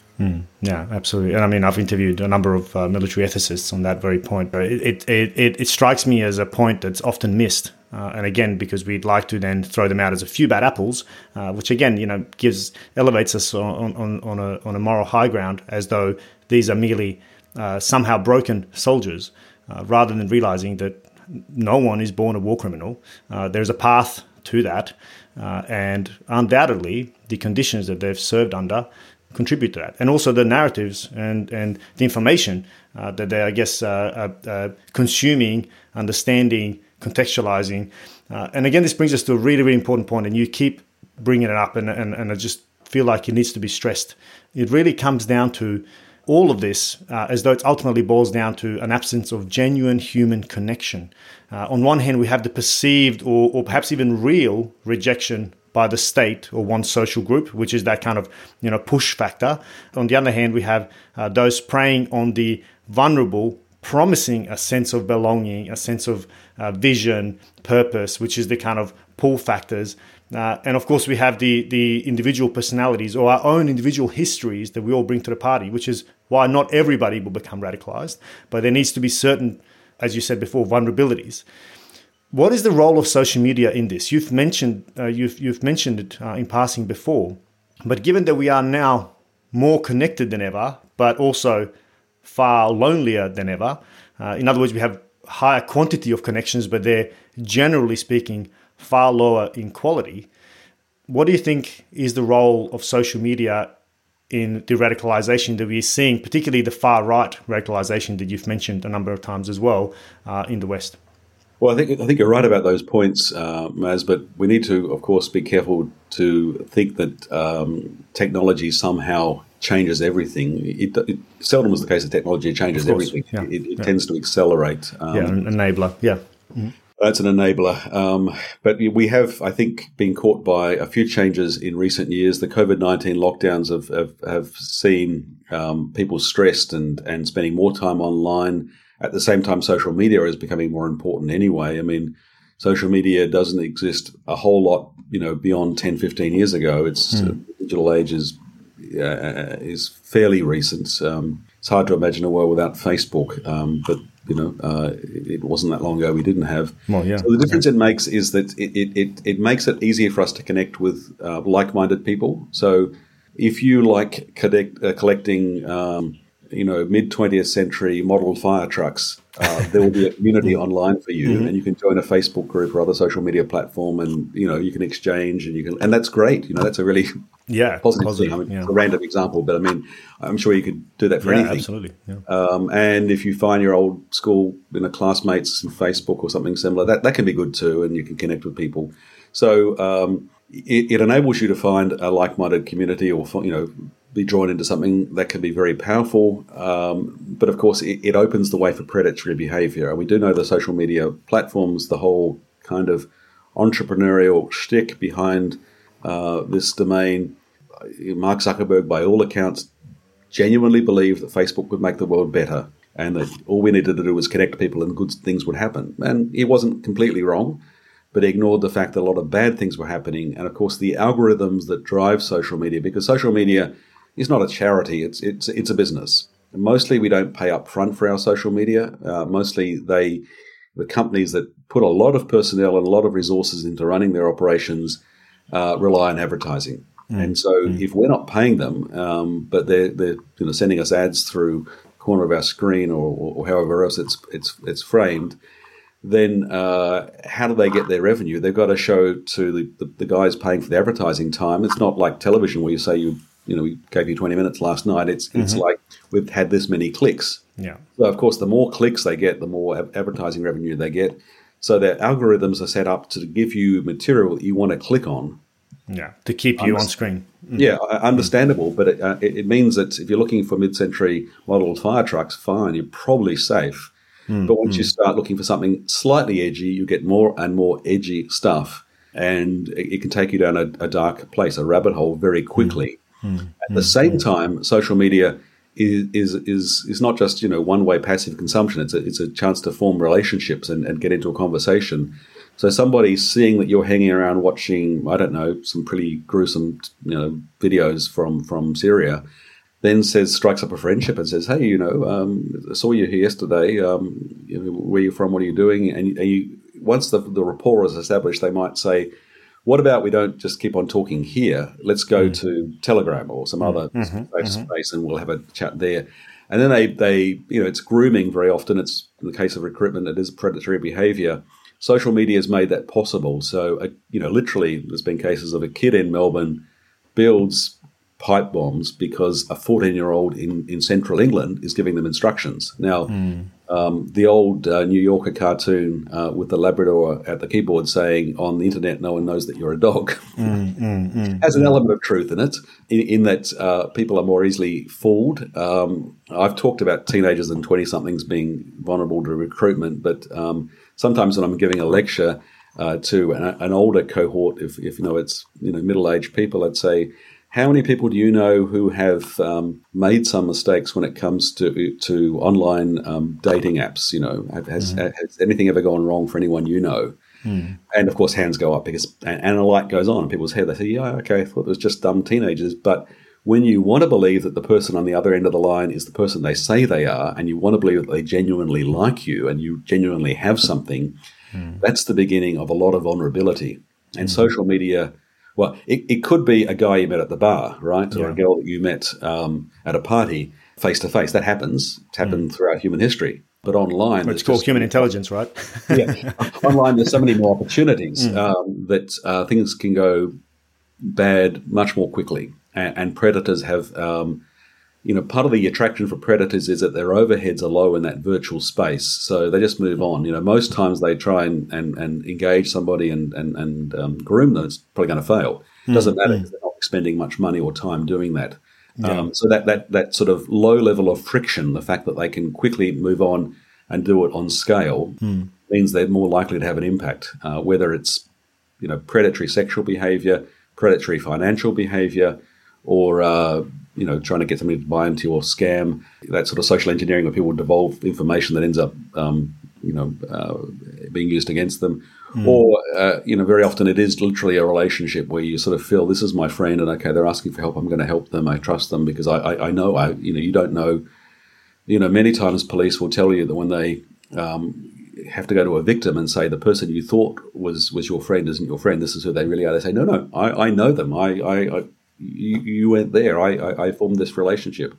Yeah, absolutely. And I mean, I've interviewed a number of uh, military ethicists on that very point. It, it, it, it, strikes me as a point that's often missed. Uh, and again, because we'd like to then throw them out as a few bad apples, uh, which again, you know, gives elevates us on, on, on, a, on a moral high ground as though these are merely uh, somehow broken soldiers, uh, rather than realizing that no one is born a war criminal. Uh, there's a path to that. And undoubtedly, the conditions that they've served under contribute to that, and also the narratives and and the information uh, that they, I guess, uh, uh, uh, consuming, understanding, contextualizing, and again, this brings us to a really really important point, and you keep bringing it up, and and, and I just feel like it needs to be stressed. It really comes down to all of this uh, as though it ultimately boils down to an absence of genuine human connection. Uh, on one hand, we have the perceived or, or perhaps even real rejection by the state or one social group, which is that kind of you know push factor. On the other hand, we have uh, those preying on the vulnerable, promising a sense of belonging, a sense of uh, vision, purpose, which is the kind of pull factors. Uh, and of course, we have the the individual personalities or our own individual histories that we all bring to the party, which is why not everybody will become radicalized, but there needs to be certain, as you said before, vulnerabilities. What is the role of social media in this? You've mentioned uh, you've you've mentioned it uh, in passing before, but given that we are now more connected than ever, but also far lonelier than ever. Uh, in other words, we have higher quantity of connections, but they're generally speaking far lower in quality. What do you think is the role of social media in the radicalization that we're seeing, particularly the far right radicalization that you've mentioned a number of times as well uh, in the West? Well, I think I think you're right about those points, uh, Maz. But we need to, of course, be careful to think that um, technology somehow changes everything. It, it, seldom is the case that technology changes course, everything. yeah, it it yeah. tends to accelerate. Um, Yeah, an enabler. Yeah. That's an enabler. Um, but we have, I think, been caught by a few changes in recent years. The COVID 19 lockdowns have, have, have seen um, people stressed and, and spending more time online. At the same time, social media is becoming more important anyway. I mean, social media doesn't exist a whole lot, you know, beyond 10, 15 years ago. It's uh, digital age is, uh, is fairly recent. Um, it's hard to imagine a world without Facebook, um, but you know, uh, it, it wasn't that long ago we didn't have. Well, yeah. So the difference it makes is that it, it, it, it makes it easier for us to connect with uh, like-minded people. So if you like connect, uh, collecting, um, you know, mid 20th century model fire trucks, uh, there will be a community online for you, and you can join a Facebook group or other social media platform, and you know you can exchange, and you can, and that's great. You know, that's a really Yeah, positive, positive, thing. I mean, yeah. it's a random example, but I mean, I'm sure you could do that for Yeah, anything. absolutely. Yeah. Um, and if you find your old school, you know, classmates in Facebook or something similar, that, that can be good too, and you can connect with people. So um, it, it enables you to find a like-minded community, or you know, be drawn into something that can be very powerful. Um, but of course, it, it opens the way for predatory behavior. And we do know the social media platforms, the whole kind of entrepreneurial shtick behind uh, this domain. Mark Zuckerberg, by all accounts, genuinely believed that Facebook would make the world better and that all we needed to do was connect people and good things would happen. And he wasn't completely wrong, but he ignored the fact that a lot of bad things were happening. And of course, the algorithms that drive social media, because social media is not a charity, it's, it's, it's a business. Mostly we don't pay up front for our social media. Uh, mostly they, the companies that put a lot of personnel and a lot of resources into running their operations uh, rely on advertising. And so, if we're not paying them, um, but they're, they're you know sending us ads through corner of our screen or, or however else it's it's it's framed, then uh, how do they get their revenue? They've got to show to the, the, the guys paying for the advertising time. It's not like television where you say you you know we gave you twenty minutes last night. It's it's like we've had this many clicks. Yeah. So of course, the more clicks they get, the more advertising revenue they get. So their algorithms are set up to give you material that you want to click on Yeah. To keep you on screen. yeah, uh, understandable, but it, uh, it means that if you're looking for mid-century model fire trucks, fine, you're probably safe. but once you start looking for something slightly edgy, you get more and more edgy stuff, and it, it can take you down a, a dark place, a rabbit hole, very quickly. At the same time, social media is is is, is not just you know one way passive consumption. It's a, it's a chance to form relationships and, and get into a conversation. So somebody seeing that you're hanging around watching, I don't know, some pretty gruesome, you know, videos from from Syria, then says strikes up a friendship and says, "Hey, you know, um, I saw you here yesterday. Um, you know, where you from? What are you doing?" And, and you, once the the rapport is established, they might say, "What about we don't just keep on talking here? Let's go mm. to Telegram or some other mm-hmm. Mm-hmm. safe space, and we'll have a chat there." And then they, they, you know, it's grooming very often. It's in the case of recruitment, it is predatory behaviour social media has made that possible. So, uh, you know, literally, there's been cases of a kid in Melbourne builds pipe bombs because a 14 year old in, in central England is giving them instructions. Now, mm. Um, the old uh, New Yorker cartoon uh, with the Labrador at the keyboard saying, on the internet, no one knows that you're a dog, has an element of truth in it, in, in that uh, people are more easily fooled. Um, I've talked about teenagers and 20 somethings being vulnerable to recruitment, but um, sometimes when I'm giving a lecture uh, to an, an older cohort, if, if you know it's you know middle aged people, I'd say, how many people do you know who have um, made some mistakes when it comes to to online um, dating apps? You know, have, has, has anything ever gone wrong for anyone you know? And of course, hands go up because and, and a light goes on in people's head. They say, "Yeah, okay, I thought it was just dumb teenagers." But when you want to believe that the person on the other end of the line is the person they say they are, and you want to believe that they genuinely like you and you genuinely have something, that's the beginning of a lot of vulnerability. And social media, well, it, it could be a guy you met at the bar, right? Or a girl that you met um, at a party face to face. That happens. It's happened throughout human history. But online, It's called just- human intelligence, right? yeah. Online, there's so many more opportunities um, that uh, things can go bad much more quickly, and, and predators have. Um, you know, part of the attraction for predators is that their overheads are low in that virtual space, so they just move on. You know, most times they try and, and, and engage somebody and and, and um, groom them. It's probably going to fail. It doesn't matter because they're not spending much money or time doing that. Um, so that, that that sort of low level of friction, the fact that they can quickly move on and do it on scale, means they're more likely to have an impact. Uh, whether it's you know predatory sexual behavior, predatory financial behavior, or uh, you know trying to get somebody to buy into your scam, that sort of social engineering where people devolve information that ends up um, you know uh, being used against them. Or, uh, you know, very often it is literally a relationship where you sort of feel this is my friend, and okay, they're asking for help. I'm going to help them. I trust them because I, I, I know I, you know, you don't know you know, many times police will tell you that when they um, have to go to a victim and say the person you thought was was your friend isn't your friend, this is who they really are. They say, no, no, I, I know them. I, I, I you, you went there. I, I, I formed this relationship.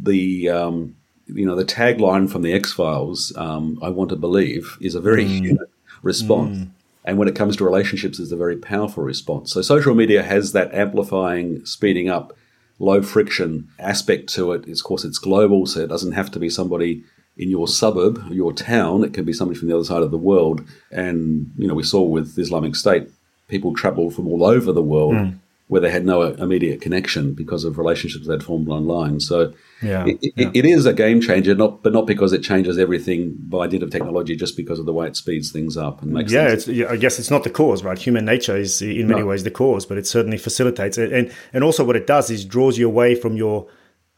The um, you know the tagline from the X Files, um, "I want to believe," is a very human response. And when it comes to relationships, is a very powerful response. So social media has that amplifying, speeding up, low friction aspect to it. Of course, it's global, so it doesn't have to be somebody in your suburb, your town. It can be somebody from the other side of the world. And, you know, we saw with Islamic State, people travel from all over the world mm. Where they had no immediate connection because of relationships they'd formed online. So yeah, it, yeah. it is a game changer, not but not because it changes everything by dint of technology, just because of the way it speeds things up and makes. Yeah, yeah I guess it's not the cause, right? Human nature is in many no. ways the cause, but it certainly facilitates it, and and also what it does is draws you away from your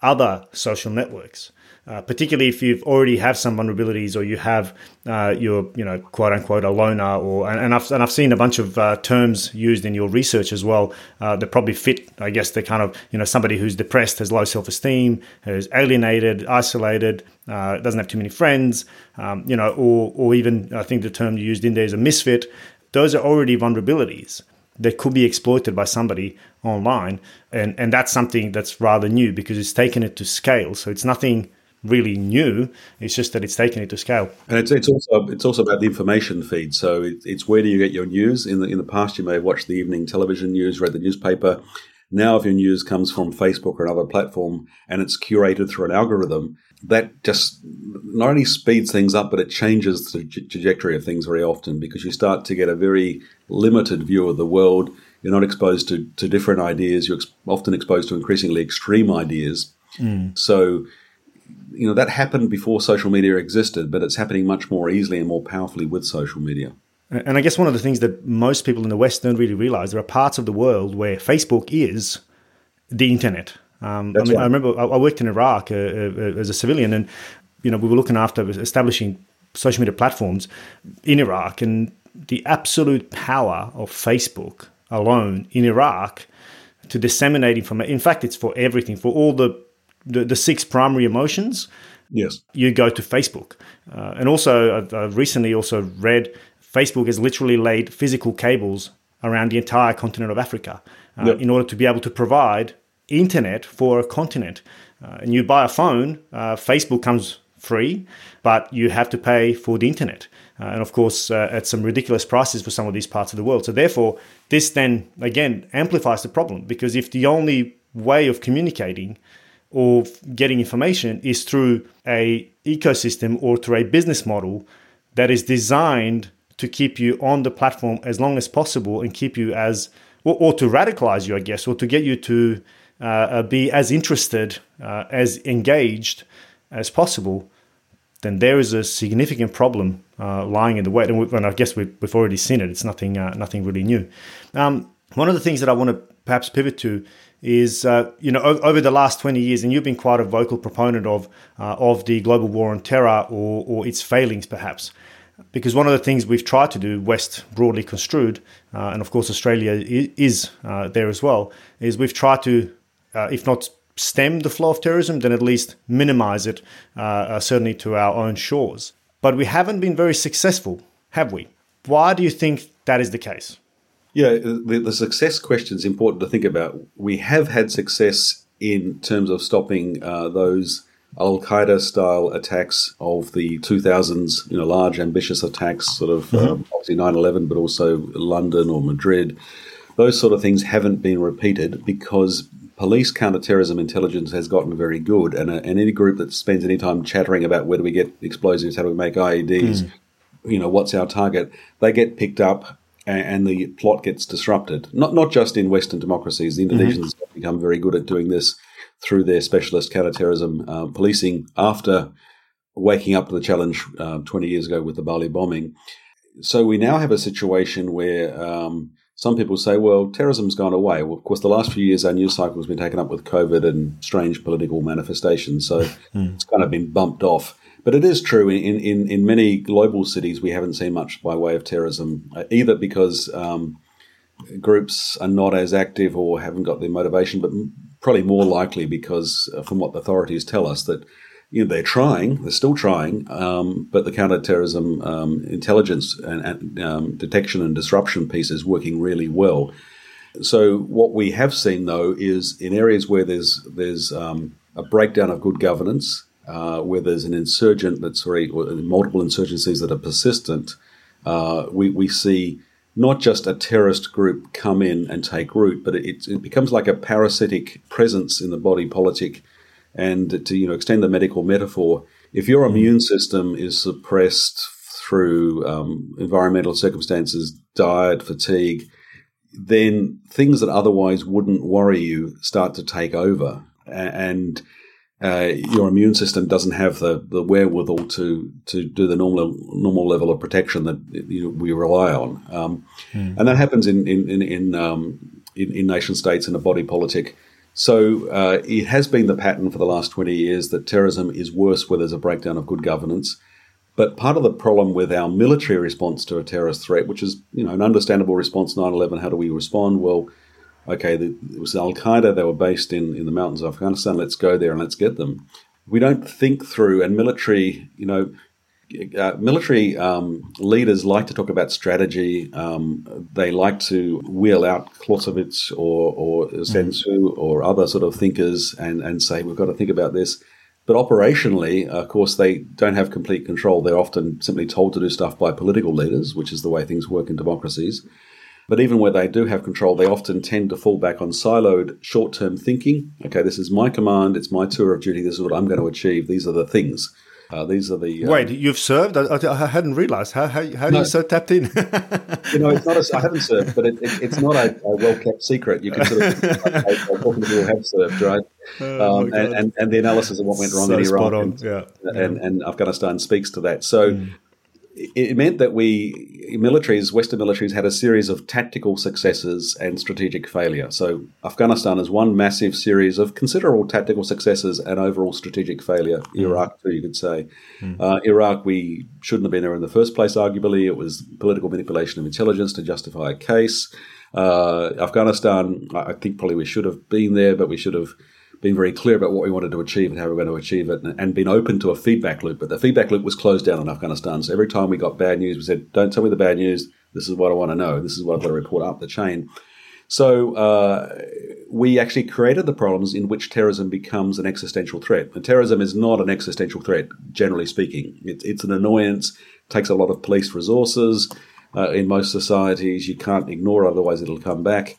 other social networks uh, particularly if you've already have some vulnerabilities or you have uh, your, you know, quote unquote, a loner, or and, I've and I've seen a bunch of uh, terms used in your research as well uh, that probably fit, I guess, the kind of you know somebody who's depressed, has low self esteem, is alienated, isolated, uh, doesn't have too many friends, um, you know, or or even I think the term used in there is a misfit. Those are already vulnerabilities that could be exploited by somebody online, and and that's something that's rather new because it's taken it to scale. So it's nothing really new. It's just that it's taken it to scale. And it's, it's also it's also about the information feed. So it, it's where do you get your news? In the in the past, you may have watched the evening television news, read the newspaper. Now, if your news comes from Facebook or another platform and it's curated through an algorithm, that just not only speeds things up, but it changes the trajectory of things very often because you start to get a very limited view of the world. You're not exposed to, to different ideas. You're ex- often exposed to increasingly extreme ideas. Mm. So you know that happened before social media existed, but it's happening much more easily and more powerfully with social media. And I guess one of the things that most people in the West don't really realize there are parts of the world where Facebook is the internet. Um, I, mean, right. I remember I worked in Iraq uh, uh, as a civilian, and you know we were looking after establishing social media platforms in Iraq, and the absolute power of Facebook alone in Iraq to disseminate information. In fact, it's for everything, for all the the, the six primary emotions, yes, you go to Facebook. Uh, and also, I've, I've recently also read Facebook has literally laid physical cables around the entire continent of Africa uh, yep. in order to be able to provide internet for a continent. Uh, and you buy a phone, uh, Facebook comes free, but you have to pay for the internet. Uh, and of course, uh, at some ridiculous prices for some of these parts of the world. So, therefore, this then again amplifies the problem because if the only way of communicating or getting information is through a ecosystem or through a business model that is designed to keep you on the platform as long as possible and keep you as or, or to radicalize you i guess or to get you to uh be as interested uh, as engaged as possible then there is a significant problem uh, lying in the way and, we, and i guess we, have already seen it. It's nothing uh, nothing really new. Um, one of the things that i want to perhaps pivot to is uh, you know over the last 20 years and you've been quite a vocal proponent of uh, of the global war on terror or, or its failings perhaps. Because one of the things we've tried to do west broadly construed uh, and of course australia is uh, there as well is we've tried to uh, if not stem the flow of terrorism then at least minimize it uh, certainly to our own shores. But we haven't been very successful have we? Why do you think that is the case yeah, the, the success question is important to think about. We have had success in terms of stopping uh, those Al Qaeda style attacks of the 2000s, you know, large ambitious attacks, sort of mm-hmm. um, obviously 9 11, but also London or Madrid. Those sort of things haven't been repeated because police counterterrorism intelligence has gotten very good. And, uh, and any group that spends any time chattering about where do we get explosives, how do we make IEDs, mm. you know, what's our target, they get picked up and the plot gets disrupted. Not not just in Western democracies. The Indonesians mm-hmm. have become very good at doing this through their specialist counterterrorism uh, policing after waking up to the challenge uh, 20 years ago with the Bali bombing. So we now have a situation where um, some people say, well, terrorism's gone away. Well, of course, the last few years our news cycle has been taken up with COVID and strange political manifestations. So mm. it's kind of been bumped off. But it is true in, in, in many global cities, we haven't seen much by way of terrorism, uh, either because um, groups are not as active or haven't got the motivation, but probably more likely because, uh, from what the authorities tell us, that you know they're trying, they're still trying, um, but the counterterrorism um, intelligence and, and um, detection and disruption piece is working really well. So what we have seen though is in areas where there's there's um, a breakdown of good governance uh, where there's an insurgent that's very, multiple insurgencies that are persistent, uh, we, we see not just a terrorist group come in and take root, but it, it becomes like a parasitic presence in the body politic. And to you know extend the medical metaphor, if your immune system is suppressed through um, environmental circumstances, diet, fatigue, then things that otherwise wouldn't worry you start to take over, and uh, your immune system doesn't have the, the wherewithal to to do the normal normal level of protection that you know, we rely on, um, mm. and that happens in in in in, um, in, in, nation states in a body politic. So uh, it has been the pattern for the last twenty years that terrorism is worse where there's a breakdown of good governance. But part of the problem with our military response to a terrorist threat, which is you know an understandable response, 9/11, how do we respond? Well okay, the, it was Al Qaeda. They were based in, in the mountains of Afghanistan. Let's go there and let's get them. We don't think through, and military, you know, uh, military um, leaders like to talk about strategy. Um, they like to wheel out Clausewitz or, or Sun mm. or other sort of thinkers and, and say, we've got to think about this. But operationally, of course, they don't have complete control. They're often simply told to do stuff by political leaders, which is the way things work in democracies. But even where they do have control, they often tend to fall back on siloed short term thinking. Okay, this is my command, it's my tour of duty, this is what I'm going to achieve, these are the things. Uh, these are the. Uh, Wait, you've served? I, I hadn't realised. How, how, how no, you so tapped in? you know, it's not. A, I haven't served, but it, it, it's not a, a well kept secret. You can sort of like, talking to people who have served, right? Oh, um, and, and, and the analysis of what went wrong so in Iraq and, yeah. and, and, Afghanistan speaks to that. So. Mm it meant that we militaries, Western militaries, had a series of tactical successes and strategic failure. So Afghanistan is one massive series of considerable tactical successes and overall strategic failure. Mm. Iraq, too, you could say. Mm. Uh, Iraq, we shouldn't have been there in the first place. Arguably, it was political manipulation of intelligence to justify a case. Uh, Afghanistan, I think probably we should have been there, but we should have been very clear about what we wanted to achieve and how we were going to achieve it, and, and been open to a feedback loop. But the feedback loop was closed down in Afghanistan. So every time we got bad news, we said, "Don't tell me the bad news. This is what I want to know. This is what I've got to report up the chain." So uh, we actually created the problems in which terrorism becomes an existential threat. And terrorism is not an existential threat, generally speaking. It's, it's an annoyance. Takes a lot of police resources. Uh, in most societies, you can't ignore, otherwise it'll come back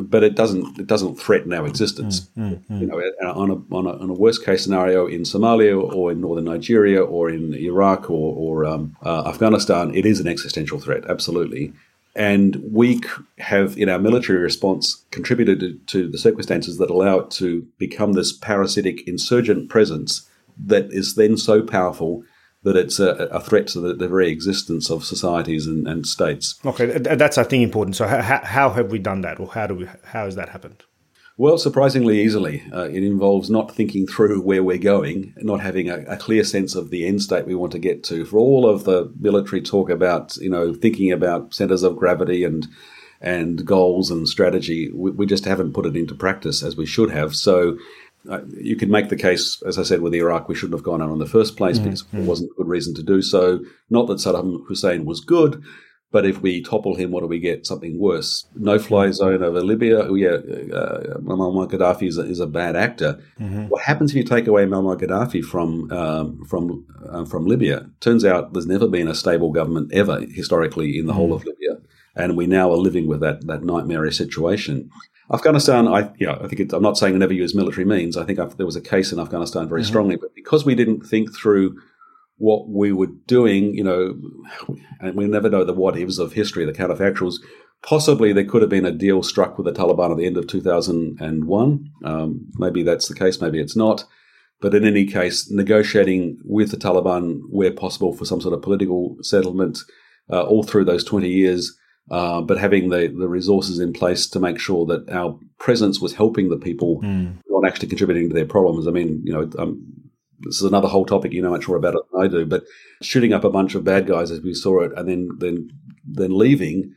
but it doesn't it doesn't threaten our existence. Mm, mm, mm. You know, on a, on a, on a worst case scenario in Somalia or in northern Nigeria or in Iraq or, or um, uh, Afghanistan, it is an existential threat, absolutely. And we have, in our military response, contributed to, to the circumstances that allow it to become this parasitic insurgent presence that is then so powerful that it's a, a threat to the, the, very existence of societies and, and, states. Okay, that's I think important. So how, how have we done that, or how do we how has that happened? Well, surprisingly easily. Uh, it involves not thinking through where we're going, not having a, a, clear sense of the end state we want to get to. For all of the military talk about, you know, thinking about centers of gravity and and goals and strategy, we, we just haven't put it into practice as we should have. So you could make the case, as I said, with Iraq, we shouldn't have gone on in the first place mm, because mm. there wasn't a good reason to do so. Not that Saddam Hussein was good, but if we topple him, what do we get? Something worse. No fly mm. zone over Libya. Oh, yeah, uh, Muammar Gaddafi is a, is a bad actor. Mm-hmm. What happens if you take away Muammar Gaddafi from um, from uh, from Libya? Turns out there's never been a stable government ever historically in the mm. whole of Libya, and we now are living with that that nightmare situation. Afghanistan, I yeah, I think it, I'm not saying I never use military means. I think I've, there was a case in Afghanistan very mm-hmm. strongly, but because we didn't think through what we were doing, you know, and we never know the what ifs of history, the counterfactuals. Possibly there could have been a deal struck with the Taliban at the end of 2001. Um, maybe that's the case, maybe it's not. But in any case, negotiating with the Taliban where possible for some sort of political settlement uh, all through those 20 years uh, but having the, the resources in place to make sure that our presence was helping the people, mm. not actually contributing to their problems. I mean, you know, um, this is another whole topic. You know much more about it than I do. But shooting up a bunch of bad guys as we saw it, and then then then leaving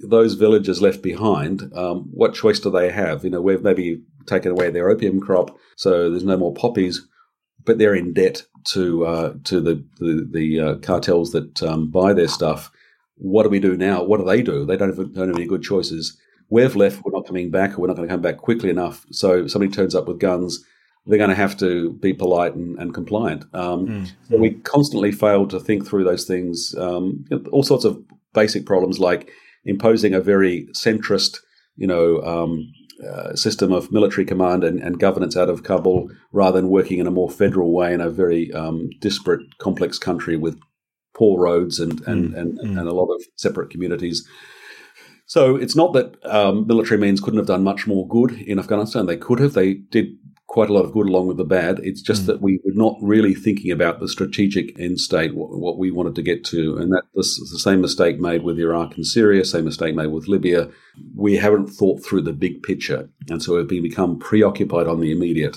those villagers left behind. Um, what choice do they have? You know, we've maybe taken away their opium crop, so there's no more poppies, but they're in debt to uh, to the the, the uh, cartels that um, buy their stuff what do we do now? What do they do? They don't have, don't have any good choices. We've left, we're not coming back, we're not going to come back quickly enough. So somebody turns up with guns, they're going to have to be polite and, and compliant. Um, mm. So we constantly fail to think through those things. Um, all sorts of basic problems like imposing a very centrist, you know, um, uh, system of military command and, and, governance out of Kabul rather than working in a more federal way in a very um, disparate, complex country with poor roads and and, mm, and, mm. and, a lot of separate communities. So it's not that um, military means couldn't have done much more good in Afghanistan. They could have. They did quite a lot of good along with the bad. It's just mm. that we were not really thinking about the strategic end state, what, what we wanted to get to. And that was the same mistake made with Iraq and Syria, same mistake made with Libya. We haven't thought through the big picture. And so we've become preoccupied on the immediate.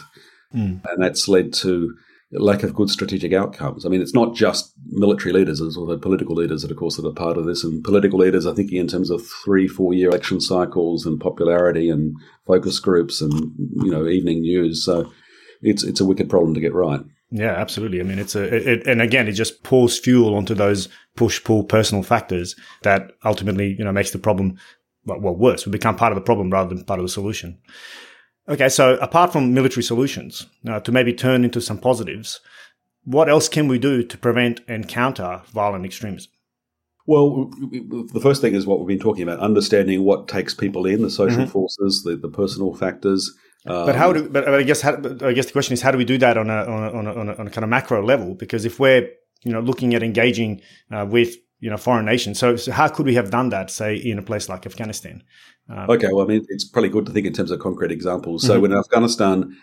Mm. And that's led to lack of good strategic outcomes. I mean, it's not just military leaders, it's also political leaders that, of course, that are part of this. And political leaders are thinking in terms of three, four year election cycles and popularity and focus groups and, you know, evening news. So it's, it's a wicked problem to get right. Yeah, absolutely. I mean, it's a, it, and again, it just pours fuel onto those push pull personal factors that ultimately, you know, makes the problem, well, well worse. We become part of the problem rather than part of the solution. Okay, so apart from military solutions, uh, to maybe turn into some positives, what else can we do to prevent and counter violent extremism? Well, the first thing is what we've been talking about: understanding what takes people in, the social mm-hmm. forces, the, the personal factors. Um, but how do? But I guess how, I guess the question is how do we do that on a on a, on a, on a, kind of macro level? Because if we're you know looking at engaging uh, with you know foreign nation. so, so how could we have done that, say, in a place like Afghanistan? Um, okay, well, I mean, it's probably good to think in terms of concrete examples. So, mm-hmm. in Afghanistan,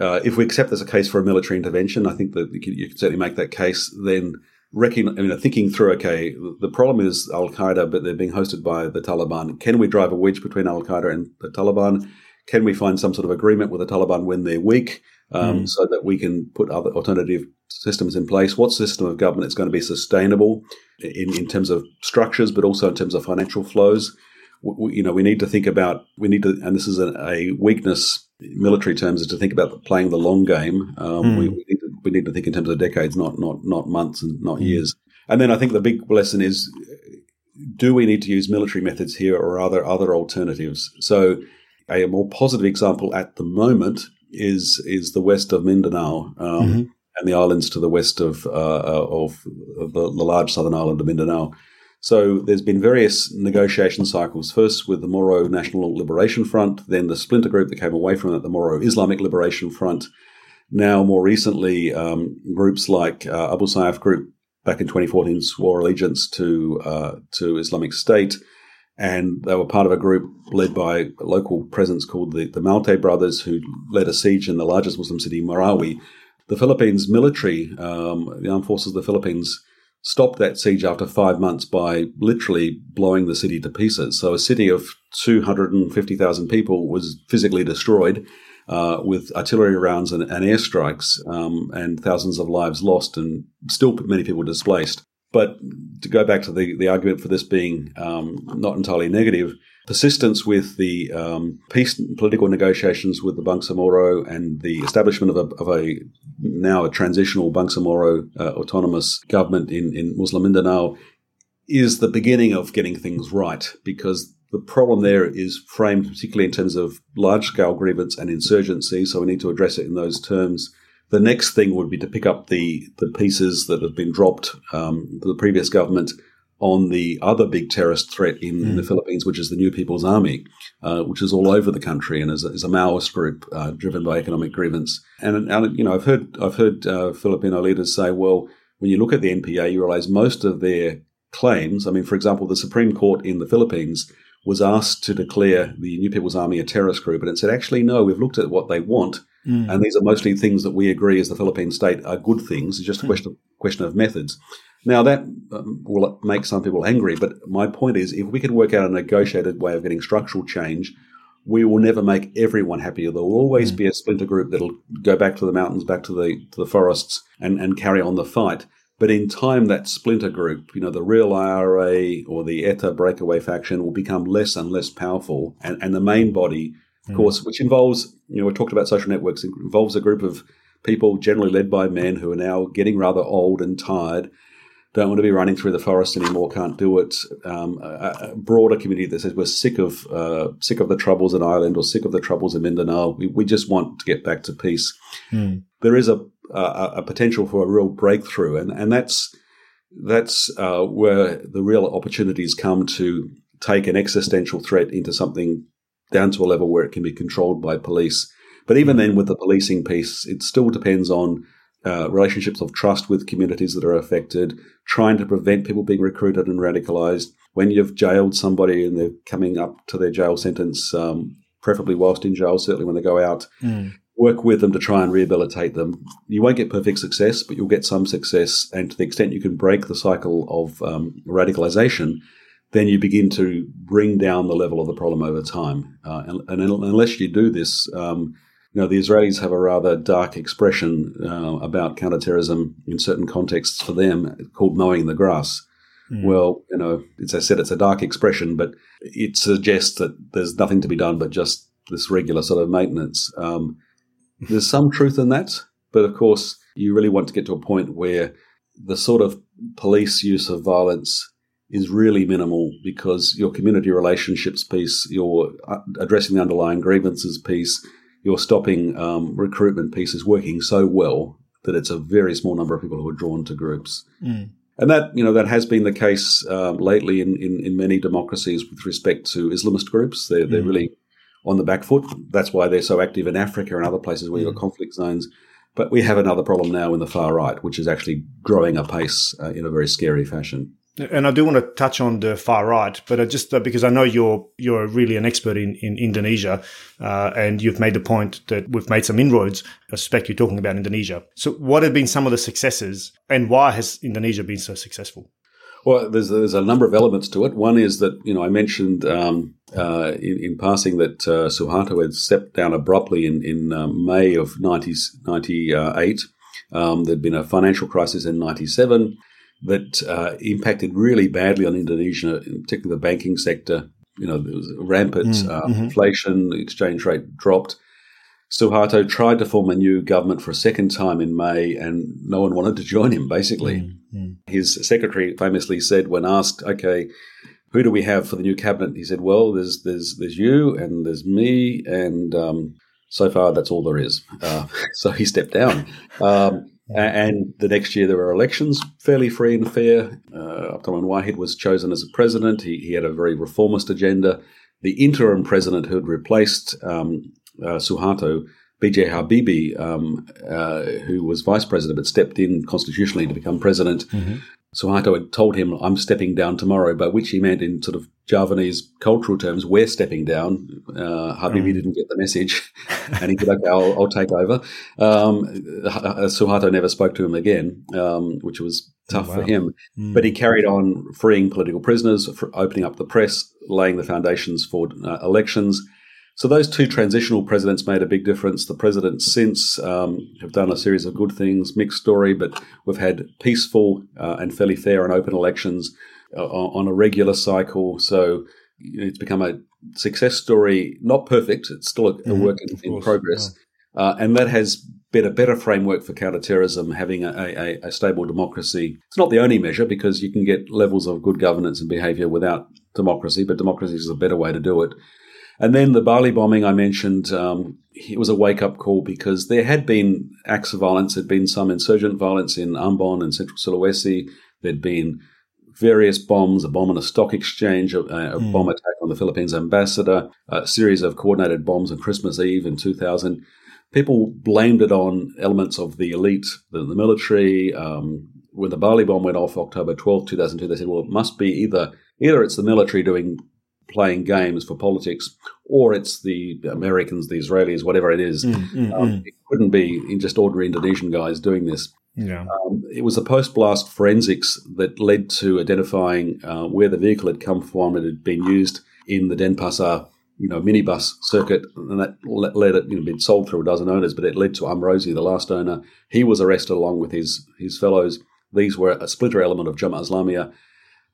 uh, if we accept there's a case for a military intervention, I think that you can, you can certainly make that case. Then, reckon, I mean, thinking through, okay, the problem is Al Qaeda, but they're being hosted by the Taliban. Can we drive a wedge between Al Qaeda and the Taliban? Can we find some sort of agreement with the Taliban when they're weak, um, mm. so that we can put other alternative systems in place? What system of government is going to be sustainable in, in terms of structures, but also in terms of financial flows? we, you know, we need to think about, we need to, and this is a, a weakness, military terms, is to think about playing the long game. Um, mm. we, we, need to, we need to think in terms of decades, not, not, not months and not mm. years. And then I think the big lesson is, do we need to use military methods here or are there other alternatives? So a more positive example at the moment is, is the west of Mindanao. Um, mm-hmm. And the islands to the west of uh, uh of the, the large southern island of Mindanao, so there's been various negotiation cycles, first with the Moro National Liberation Front, then the splinter group that came away from it, the Moro Islamic Liberation Front. Now, more recently, um, groups like uh, Abu Sayyaf Group back in 2014 swore allegiance to uh, to Islamic State, and they were part of a group led by a local presence called the, the Maute Brothers, who led a siege in the largest Muslim city, Marawi. The Philippines military, um, the armed forces of the Philippines, stopped that siege after five months by literally blowing the city to pieces. So a city of 250,000 people was physically destroyed uh, with artillery rounds and, and airstrikes um, and thousands of lives lost and still many people displaced. But to go back to the, the argument for this being um, not entirely negative, persistence with the um, peace political negotiations with the Bangsamoro and the establishment of a, of a now a transitional Bangsamoro uh, autonomous government in, in Muslim Mindanao is the beginning of getting things right because the problem there is framed particularly in terms of large scale grievance and insurgency, so we need to address it in those terms. The next thing would be to pick up the, the pieces that have been dropped um, the previous government on the other big terrorist threat in, mm. in the hmm. Philippines, which is the New People's Army, uh, which is all over the country and is a, is a Maoist group uh, driven by economic grievance. And, and, you know, I've heard I've heard uh, Filipino leaders say, well, when you look at the NPA, you realize most of their claims. I mean, for example, the Supreme Court in the Philippines was asked to declare the New People's Army a terrorist group, and it said, actually, no, we've looked at what they want. Mm. And these are mostly things that we agree as the Philippine state are good things. It's just a hmm. question, question of methods. Now, that um, will make some people angry, but my point is if we can work out a negotiated way of getting structural change, we will never make everyone happy. There will always mm. be a splinter group that'll go back to the mountains, back to the to the forests, and, and carry on the fight. But in time, that splinter group, you know, the real IRA or the ETA breakaway faction will become less and less powerful. And, and the main body, of mm. course, which involves, you know, we talked about social networks, it involves a group of people generally led by men who are now getting rather old and tired don't want to be running through the forest anymore, can't do it. Um, a, a, broader community that says we're sick of uh, sick of the troubles in Ireland or sick of the troubles in Mindanao. We, we just want to get back to peace. Mm. There is a, a, a potential for a real breakthrough, and and that's that's uh, where the real opportunities come to take an existential threat into something down to a level where it can be controlled by police. But even then, with the policing piece, it still depends on uh, relationships of trust with communities that are affected, trying to prevent people being recruited and radicalized. When you've jailed somebody and they're coming up to their jail sentence, um, preferably whilst in jail, certainly when they go out, mm. work with them to try and rehabilitate them. You won't get perfect success, but you'll get some success. And to the extent you can break the cycle of um, radicalization, then you begin to bring down the level of the problem over time. Uh, and, and, unless you do this, um, you know, the Israelis have a rather dark expression uh, about counterterrorism in certain contexts for them called mowing the grass. Mm. Well, you know, as I said, it's a dark expression, but it suggests that there's nothing to be done but just this regular sort of maintenance. Um, there's some truth in that, but of course, you really want to get to a point where the sort of police use of violence is really minimal because your community relationships piece, your uh, addressing the underlying grievances piece, your stopping um, recruitment piece is working so well that it's a very small number of people who are drawn to groups. Mm. And that, you know, that has been the case um, lately in, in, in, many democracies with respect to Islamist groups. They're, they're mm. really on the back foot. That's why they're so active in Africa and other places where mm. you've got conflict zones. But we have another problem now in the far right, which is actually growing apace uh, in a very scary fashion. And I do want to touch on the far right, but just uh, because I know you're you're really an expert in in Indonesia, uh, and you've made the point that we've made some inroads. I suspect you're talking about Indonesia. So, what have been some of the successes, and why has Indonesia been so successful? Well, there's there's a number of elements to it. One is that you know I mentioned um, uh, in, in, passing that uh, Suharto had stepped down abruptly in in um, May of 90, 98. Um, there'd been a financial crisis in 97 that uh, impacted really badly on Indonesia, particularly the banking sector. You know, there was rampant mm, uh, mm-hmm. inflation, the exchange rate dropped. Suharto tried to form a new government for a second time in May, and no one wanted to join him, basically. Mm, His secretary famously said, when asked, okay, who do we have for the new cabinet? He said, well, there's, there's, there's you, and there's me, and um, so far that's all there is. Uh, so he stepped down. Um, and the next year there were elections, fairly free and fair. Uh, Abdurrahman Wahid was chosen as a president. He, he, had a very reformist agenda. The interim president who had replaced um, uh, Suharto, BJ Habibie, um, uh, who was vice president but stepped in constitutionally to become president, mm-hmm. Suharto had told him, I'm stepping down tomorrow, by which he meant in sort of Javanese cultural terms, we're stepping down. Uh, Habibie mm. didn't get the message and he said, okay, I'll, I'll take over. Um, Suharto never spoke to him again, um, which was tough oh, wow. for him. Mm. But he carried on freeing political prisoners, opening up the press, laying the foundations for uh, elections. So those two transitional presidents made a big difference. The presidents since um, have done a series of good things, mixed story, but we've had peaceful uh, and fairly fair and open elections uh, on a regular cycle. So it's become a success story, not perfect. It's still a, mm-hmm, work in, in progress. Yeah. Uh, and that has been a better framework for counterterrorism, having a, a, a, stable democracy. It's not the only measure because you can get levels of good governance and behavior without democracy, but democracy is a better way to do it. And then the Bali bombing I mentioned, um, it was a wake up call because there had been acts of violence. There'd been some insurgent violence in Ambon and Central Sulawesi. There'd been various bombs, a bomb on a stock exchange, a, a mm. bomb attack on the Philippines ambassador, a series of coordinated bombs on Christmas Eve in 2000. People blamed it on elements of the elite, the, the military. Um, when the Bali bomb went off October 12, 2002, they said, well, it must be either either it's the military doing playing games for politics, or it's the Americans, the Israelis, whatever it is. Mm, mm, um, mm. It couldn't be just ordinary Indonesian guys doing this. Yeah. Um, it was a post blast forensics that led to identifying uh, where the vehicle had come from. It had been used in the Denpasar you know, minibus circuit, and that led it, you know, been sold through a dozen owners, but it led to Amrozi, the last owner. He was arrested along with his his fellows. These were a splinter element of Jamaah Islamiyah.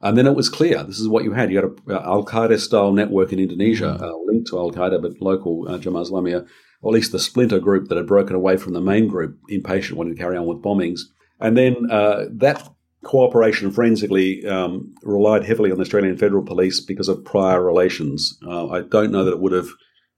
And then it was clear this is what you had. You had a Al Qaeda style network in Indonesia, mm. uh, linked to Al Qaeda, but local uh, Jamaah Islamiyah, or at least the splinter group that had broken away from the main group, impatient, wanting to carry on with bombings. And then uh, that cooperation forensically um, relied heavily on the Australian Federal Police because of prior relations. Uh, I don't know that it would have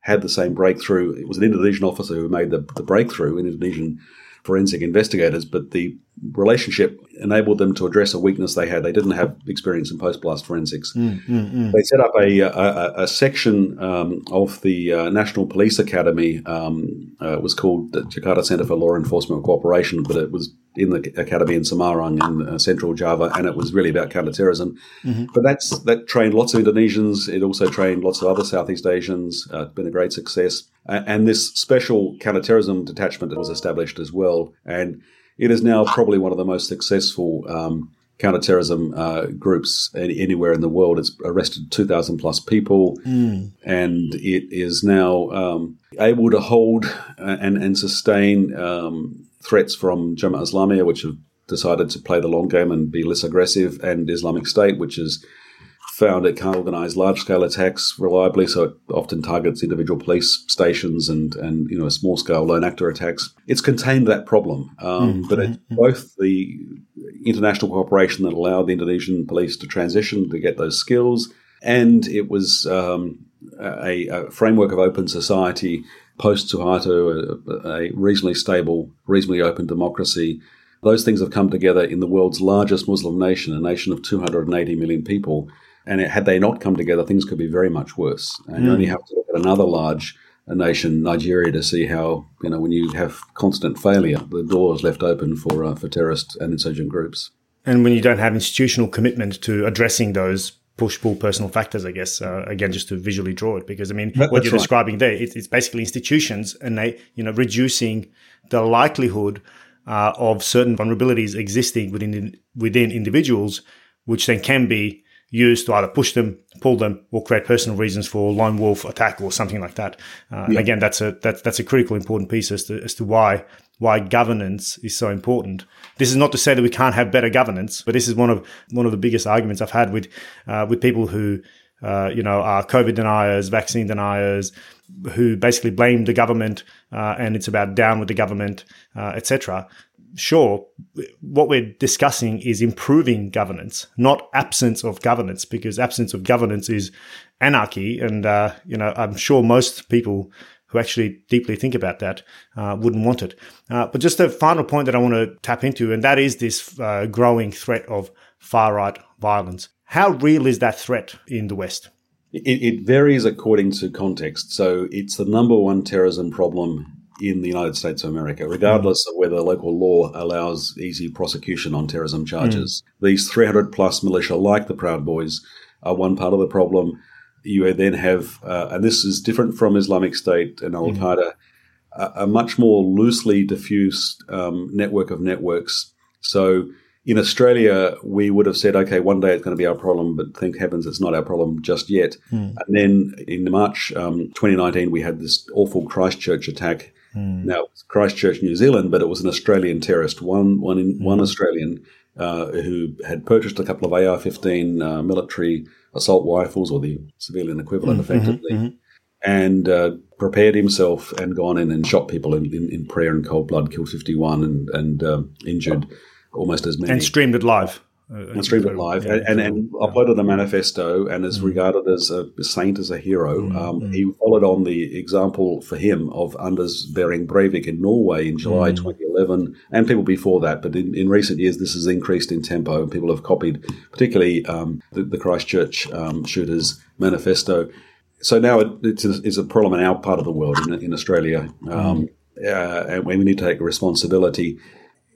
had the same breakthrough. It was an Indonesian officer who made the, the breakthrough, in Indonesian forensic investigators, but the relationship enabled them to address a weakness they had. They didn't have experience in post blast forensics. Mm, mm, mm. They set up a, a, a section um, of the uh, National Police Academy. Um, uh, it was called the Jakarta Center for Law Enforcement Cooperation, but it was in the academy in Semarang in uh, central Java, and it was really about counterterrorism. Mm-hmm. But that's that trained lots of Indonesians. It also trained lots of other Southeast Asians. Uh, it's been a great success. and this special counterterrorism detachment was established as well, and it is now probably one of the most successful um, counterterrorism uh, groups any, anywhere in the world. It's arrested 2,000 plus people, mm. and it is now um, able to hold uh, and, and sustain um, threats from Jamaah Islamiyah, which have decided to play the long game and be less aggressive, and Islamic State, which is found it can't organise large scale attacks reliably, so it often targets individual police stations and and you know small scale lone actor attacks. It's contained that problem, um, mm-hmm. but it's both the international cooperation that allowed the Indonesian police to transition to get those skills, and it was um, a, a, framework of open society post Suharto, a, a reasonably stable, reasonably open democracy. Those things have come together in the world's largest Muslim nation, a nation of 280 million people and it, had they not come together, things could be very much worse. And mm. you only hmm. have to look at another large nation, Nigeria, to see how you know when you have constant failure, the door is left open for uh, for terrorist and insurgent groups. And when you don't have institutional commitment to addressing those push pull personal factors, I guess, uh, again, just to visually draw it, because I mean, that, what you're right. describing there, it, it's basically institutions and they, you know, reducing the likelihood uh, of certain vulnerabilities existing within within individuals, which then can be used to either push them, pull them, or create personal reasons for lone wolf attack or something like that. Uh, yeah. again, that's a that's that's a critical important piece as to as to why why governance is so important. This is not to say that we can't have better governance, but this is one of one of the biggest arguments I've had with uh, with people who uh, you know are COVID deniers, vaccine deniers, who basically blame the government uh, and it's about down with the government, uh, etc sure, what we're discussing is improving governance, not absence of governance, because absence of governance is anarchy. And, uh, you know, I'm sure most people who actually deeply think about that uh, wouldn't want it. Uh, but just a final point that I want to tap into, and that is this uh, growing threat of far right violence. How real is that threat in the West? It, it varies according to context. So it's the number one terrorism problem in the United States of America, regardless of whether local law allows easy prosecution on terrorism charges. Mm. These 300 plus militia, like the Proud Boys, are one part of the problem. You then have, uh, and this is different from Islamic State and Al Qaeda, mm. a, a, much more loosely diffused um, network of networks. So in Australia, we would have said, okay, one day it's going to be our problem, but thank heavens it's not our problem just yet. Mm. And then in March um, 2019, we had this awful Christchurch attack Mm. Now, it was Christchurch, New Zealand, but it was an Australian terrorist, one, one, in, mm. one Australian uh, who had purchased a couple of AR 15 uh, military assault rifles, or the civilian equivalent, mm-hmm, effectively, mm-hmm. and uh, prepared himself and gone in and shot people in, in, in prayer and cold blood, killed 51 and, and um, injured almost as many. And streamed it live and streamed it live yeah, and, and, and yeah. uploaded a manifesto and is mm. regarded as a saint, as a hero. Mm. Um, mm. He followed on the example for him of Anders Behring Breivik in Norway in July mm. 2011 and people before that. But in, in, recent years, this has increased in tempo and people have copied, particularly um, the, the, Christchurch um, shooters manifesto. So now it, it's, a, it's, a, problem in our part of the world, in, in Australia, um, mm. uh, and we need to take responsibility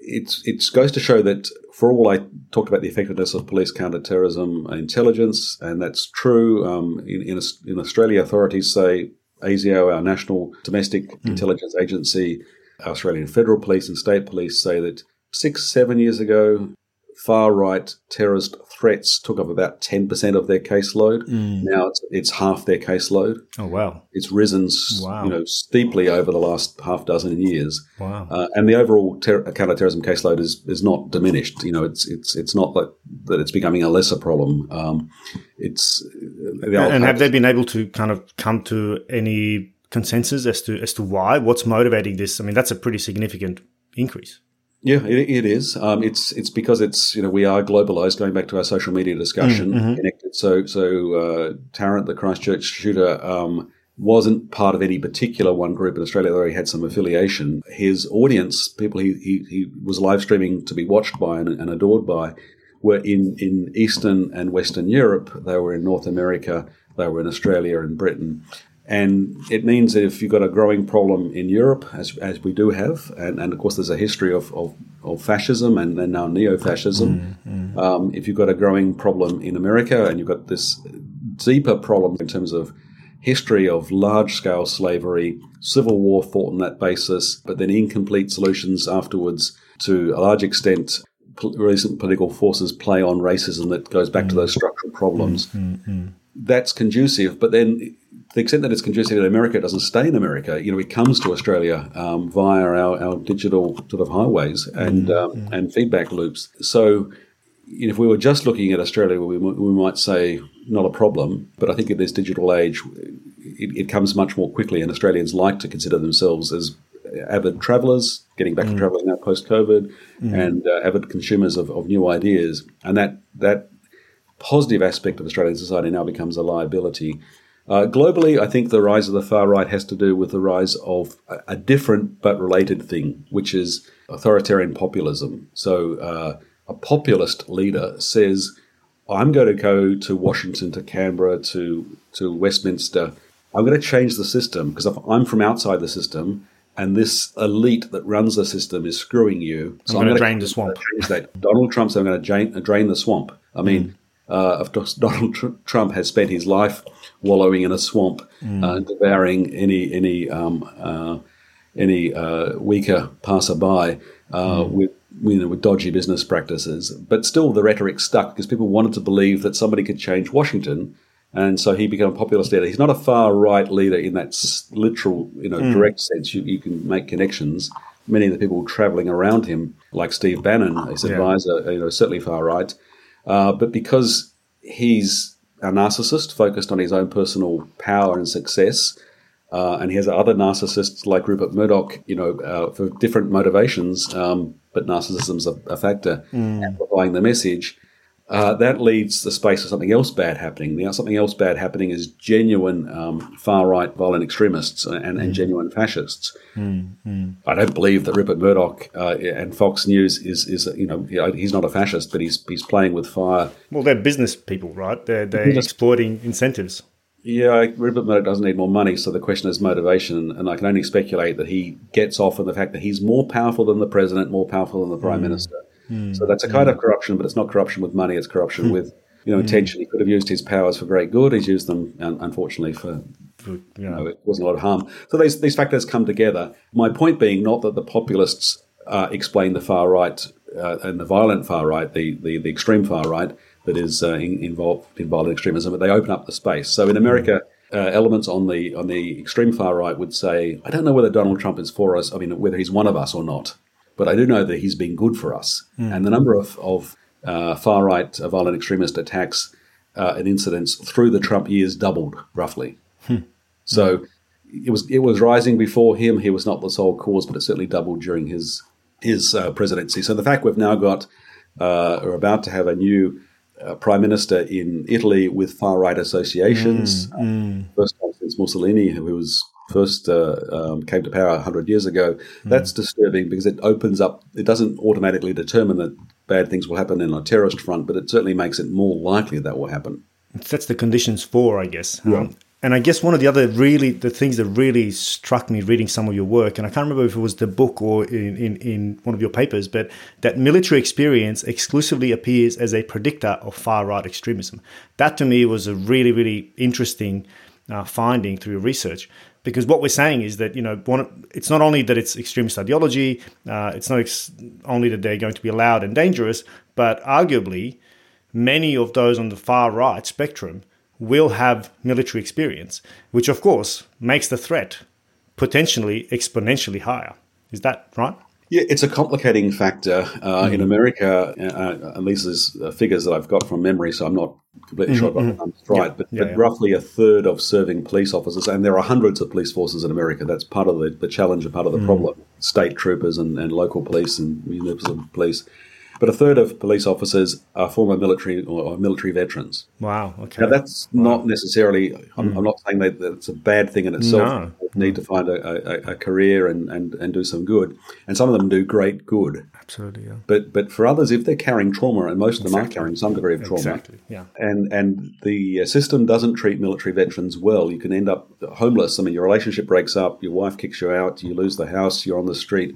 it's it goes to show that for all I talked about the effectiveness of police counterterrorism intelligence, and that's true. Um, in, in, in, Australia, authorities say ASIO, our national domestic mm. intelligence agency, Australian federal police and state police say that six, seven years ago, far right terrorist threats took up about 10% of their caseload. Mm. Now it's, it's half their caseload. Oh, wow. It's risen wow. you know, steeply over the last half dozen years. Wow. Uh, and the overall ter- counterterrorism caseload is, is not diminished. You know, it's, it's, it's not that, that it's becoming a lesser problem. Um, it's, and have they been able to kind of come to any consensus as to, as to why? What's motivating this? I mean, that's a pretty significant increase. Yeah, it, it is. Um, it's it's because it's you know we are globalized. Going back to our social media discussion, mm, mm-hmm. connected. So so uh, Tarrant, the Christchurch shooter, um, wasn't part of any particular one group in Australia, though he had some affiliation. His audience, people he, he, he was live streaming to be watched by and, and adored by, were in, in Eastern and Western Europe. They were in North America. They were in Australia and Britain. And it means that if you've got a growing problem in Europe, as, as we do have, and, and of course there's a history of, of, of fascism and, and now neo fascism, mm, mm. um, if you've got a growing problem in America and you've got this deeper problem in terms of history of large scale slavery, civil war fought on that basis, but then incomplete solutions afterwards to a large extent. Recent political forces play on racism that goes back mm. to those structural problems. Mm, mm, That's conducive, but then the extent that it's conducive in America, it doesn't stay in America. You know, it comes to Australia um, via our, our digital sort of highways and mm, um, mm. and feedback loops. So, you know, if we were just looking at Australia, we, we might say not a problem. But I think in this digital age, it, it comes much more quickly, and Australians like to consider themselves as avid travellers, getting back mm. to travelling now post COVID, mm. and uh, avid consumers of, of new ideas, and that that positive aspect of Australian society now becomes a liability uh, globally, I think the rise of the far right has to do with the rise of a, different but related thing, which is authoritarian populism. So, uh, a populist leader says, I'm going to go to Washington, to Canberra, to, to Westminster. I'm going to change the system because if I'm from outside the system and this elite that runs the system is screwing you, so I'm, going to drain the swamp. Donald Trump's I'm going to drain, drain the swamp. I mean, mm. Uh, of course, Donald Trump has spent his life wallowing in a swamp, mm. uh, devouring any any um, uh, any uh, weaker passerby uh, mm. with you know, with dodgy business practices. But still, the rhetoric stuck because people wanted to believe that somebody could change Washington, and so he became a populist leader. He's not a far right leader in that literal, you know, mm. direct sense. You, you can make connections. Many of the people travelling around him, like Steve Bannon, his yeah. advisor, you know, certainly far right. Uh, but because he's a narcissist focused on his own personal power and success. Uh, and he has other narcissists like Rupert Murdoch, you know, uh, for different motivations, um, but narcissism's a, a factor, mm. amplifying the message. Uh, that leaves the space for something else bad happening. Now, something else bad happening is genuine um, far right violent extremists and, and, mm. genuine fascists. Mm. Mm. I don't believe that Rupert Murdoch uh, and Fox News is is you know he's not a fascist, but he's he's playing with fire. Well, they're business people, right? They're they're exploiting incentives. Yeah, Rupert Murdoch doesn't need more money, so the question is motivation, and I can only speculate that he gets off on the fact that he's more powerful than the president, more powerful than the prime mm. minister Mm. So that's a kind mm. of corruption, but it's not corruption with money. It's corruption mm. with you know intention. He could have used his powers for great good. He's used them, unfortunately, for you know, it wasn't a lot of harm. So these these factors come together. My point being not that the populists uh, explain the far right uh, and the violent far right, the the, the extreme far right that is uh, in, involved in violent extremism, but they open up the space. So in America. Uh, elements on the on the extreme far right would say, I don't know whether Donald Trump is for us. I mean, whether he's one of us or not. But I do know that he's been good for us. Mm. And the number of, of uh, far right uh, violent extremist attacks uh, and incidents through the Trump years doubled roughly. Hmm. So it was it was rising before him. He was not the sole cause, but it certainly doubled during his his uh, presidency. So the fact we've now got uh, are about to have a new uh, prime minister in Italy with far right associations, mm, mm. first time since Mussolini, who was first uh, um, came to power 100 years ago, mm. that's disturbing because it opens up, it doesn't automatically determine that bad things will happen in a terrorist front, but it certainly makes it more likely that will happen. It sets the conditions for, I guess. Yeah. Um, and I guess one of the other really the things that really struck me reading some of your work, and I can't remember if it was the book or in, in, in one of your papers, but that military experience exclusively appears as a predictor of far right extremism. That to me was a really, really interesting uh, finding through your research because what we're saying is that you know one, it's not only that it's extremist ideology, uh, it's not ex- only that they're going to be loud and dangerous, but arguably many of those on the far right spectrum will have military experience, which of course makes the threat potentially exponentially higher. Is that right? Yeah, it's a complicating factor. Uh, mm. In America, uh, at least there's uh, figures that I've got from memory, so I'm not completely mm-hmm. sure if I'm right, yeah. but, yeah, but yeah. roughly a third of serving police officers, and there are hundreds of police forces in America. That's part of the, the challenge and part of the mm. problem. State troopers and, and local police and municipal police. But a third of police officers are former military or military veterans. Wow. Okay. Now that's not necessarily. I'm, mm. I'm, not saying that it's a bad thing in itself. No. Need to find a, a, a, career and, and, and do some good, and some of them do great good. Absolutely. Yeah. But but for others, if they're carrying trauma, and most of them exactly. are carrying some degree of trauma, exactly. Yeah. And and the system doesn't treat military veterans well. You can end up homeless. I mean, your relationship breaks up, your wife kicks you out, you lose the house, you're on the street.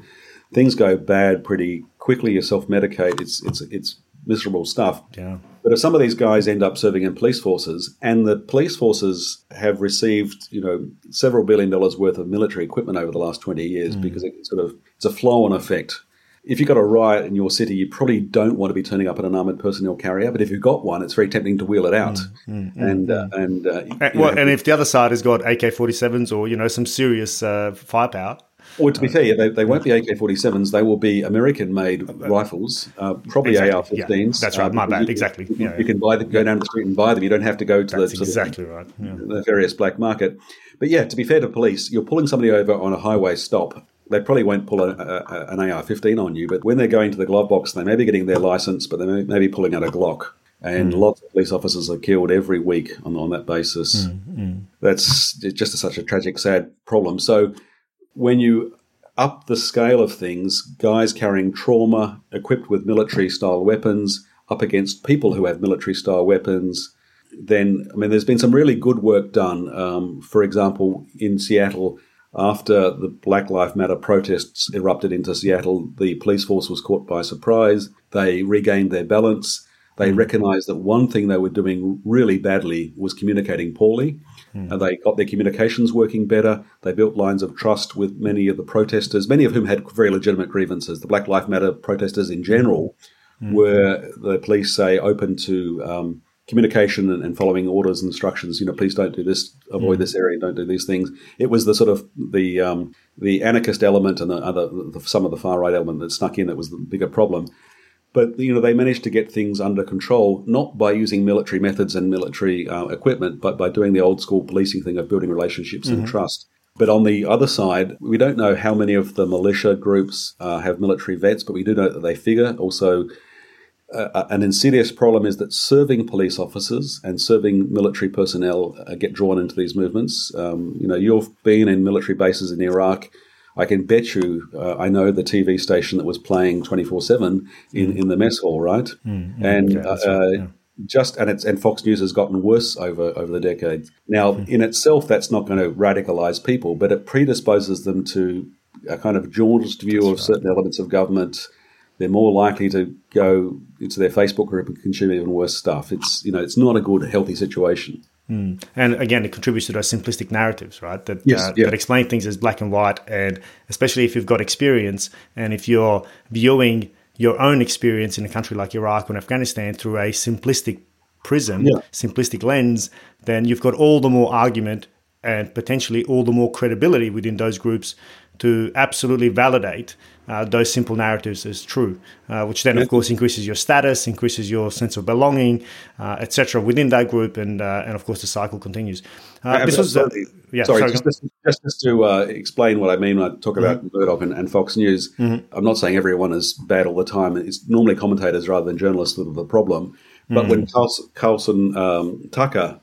Things go bad pretty quickly. You self medicate. It's it's it's miserable stuff. Yeah. But if some of these guys end up serving in police forces, and the police forces have received, you know, several billion dollars worth of military equipment over the last twenty years, mm. because it sort of it's a flow-on effect. If you've got a riot in your city, you probably don't want to be turning up in an armored personnel carrier. But if you've got one, it's very tempting to wheel it out. Mm, mm, and, uh, and, uh, and, well, know, and if the other side has got AK 47s or, you know, some serious uh, firepower, well, to be fair, they, they won't be AK 47s. They will be American made rifles, uh, probably exactly. AR 15s. Yeah, that's right. My uh, bad. You, exactly. You, yeah, you can buy them, go down the street and buy them. You don't have to go to that's the, to exactly the, right. Yeah. the various black market. But yeah, to be fair to police, you're pulling somebody over on a highway stop. They probably won't pull a, a, an AR 15 on you, but when they're going to the glove box, they may be getting their license, but they may, may be pulling out a Glock and mm. lots of police officers are killed every week on, on that basis. Mm, mm. That's just a, such a tragic, sad problem. So when you up the scale of things, guys carrying trauma, equipped with military style weapons, up against people who have military style weapons, then, I mean, there's been some really good work done. Um, for example, in Seattle, after the Black Lives Matter protests erupted into Seattle, the police force was caught by surprise. They regained their balance. They mm. recognized that one thing they were doing really badly was communicating poorly. Mm. And they got their communications working better. They built lines of trust with many of the protesters, many of whom had very legitimate grievances. The Black Lives Matter protesters in general mm. were, the police say, open to um, communication and, and, following orders and instructions. You know, please don't do this, avoid mm. this area, don't do these things. It was the sort of the um, the anarchist element and the other the, some of the far right element that snuck in that was the bigger problem. But you know they managed to get things under control not by using military methods and military uh, equipment, but by doing the old school policing thing of building relationships mm-hmm. and trust. But on the other side, we don't know how many of the militia groups uh, have military vets, but we do know that they figure. Also, uh, uh an insidious problem is that serving police officers and serving military personnel uh, get drawn into these movements. Um, you know, you've been in military bases in Iraq I can bet you uh, I know the TV station that was playing 24 7 in, mm. in the mess hall, right? Mm, mm, and uh, right, yeah. just and it's and Fox News has gotten worse over over the decades. Now, mm. in itself, that's not going to radicalize people, but it predisposes them to a kind of jaundiced view that's of right. certain elements of government. They're more likely to go into their Facebook group and consume even worse stuff. It's you know it's not a good healthy situation. Mm. And again, it contributes to those simplistic narratives, right? That yes, uh, yeah. that explain things as black and white, and especially if you've got experience, and if you're viewing your own experience in a country like Iraq or Afghanistan through a simplistic prism, yeah. simplistic lens, then you've got all the more argument and potentially all the more credibility within those groups to absolutely validate uh, those simple narratives as true, uh, which then, of course, increases your status, increases your sense of belonging, uh, etc. within that group, and uh, and of course the cycle continues. Uh, this was yeah. Sorry, sorry just, just, just, to uh, explain what I mean when I talk about mm-hmm. Murdoch and, and, Fox News. Mm-hmm. I'm not saying everyone is bad all the time. It's normally commentators rather than journalists that are the problem. But mm-hmm. when Carlson, Carlson um, Tucker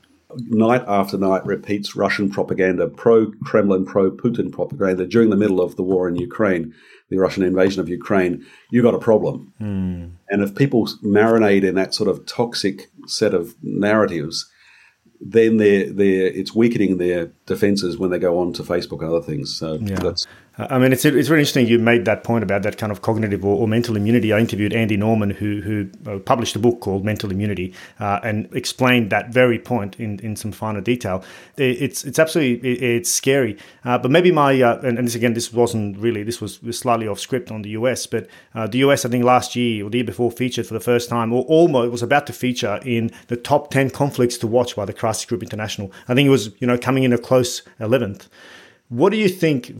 night after night repeats Russian propaganda, pro Kremlin, pro Putin propaganda during the middle of the war in Ukraine, the Russian invasion of Ukraine, you've got a problem. Mm. And if people marinate in that sort of toxic set of narratives, then they're, they're, it's weakening their defenses when they go on to Facebook and other things. So yeah. that's I mean, it's it's really interesting you made that point about that kind of cognitive or, or mental immunity. I interviewed Andy Norman, who who uh, published a book called Mental Immunity, uh, and explained that very point in, in some finer detail. It's it's absolutely it's scary. Uh, but maybe my uh, and, and, this again, this wasn't really this was slightly off script on the US, but uh, the US I think last year or the year before featured for the first time, or almost was about to feature in the top ten conflicts to watch by the Crisis Group International. I think it was you know coming in a close eleventh. What do you think?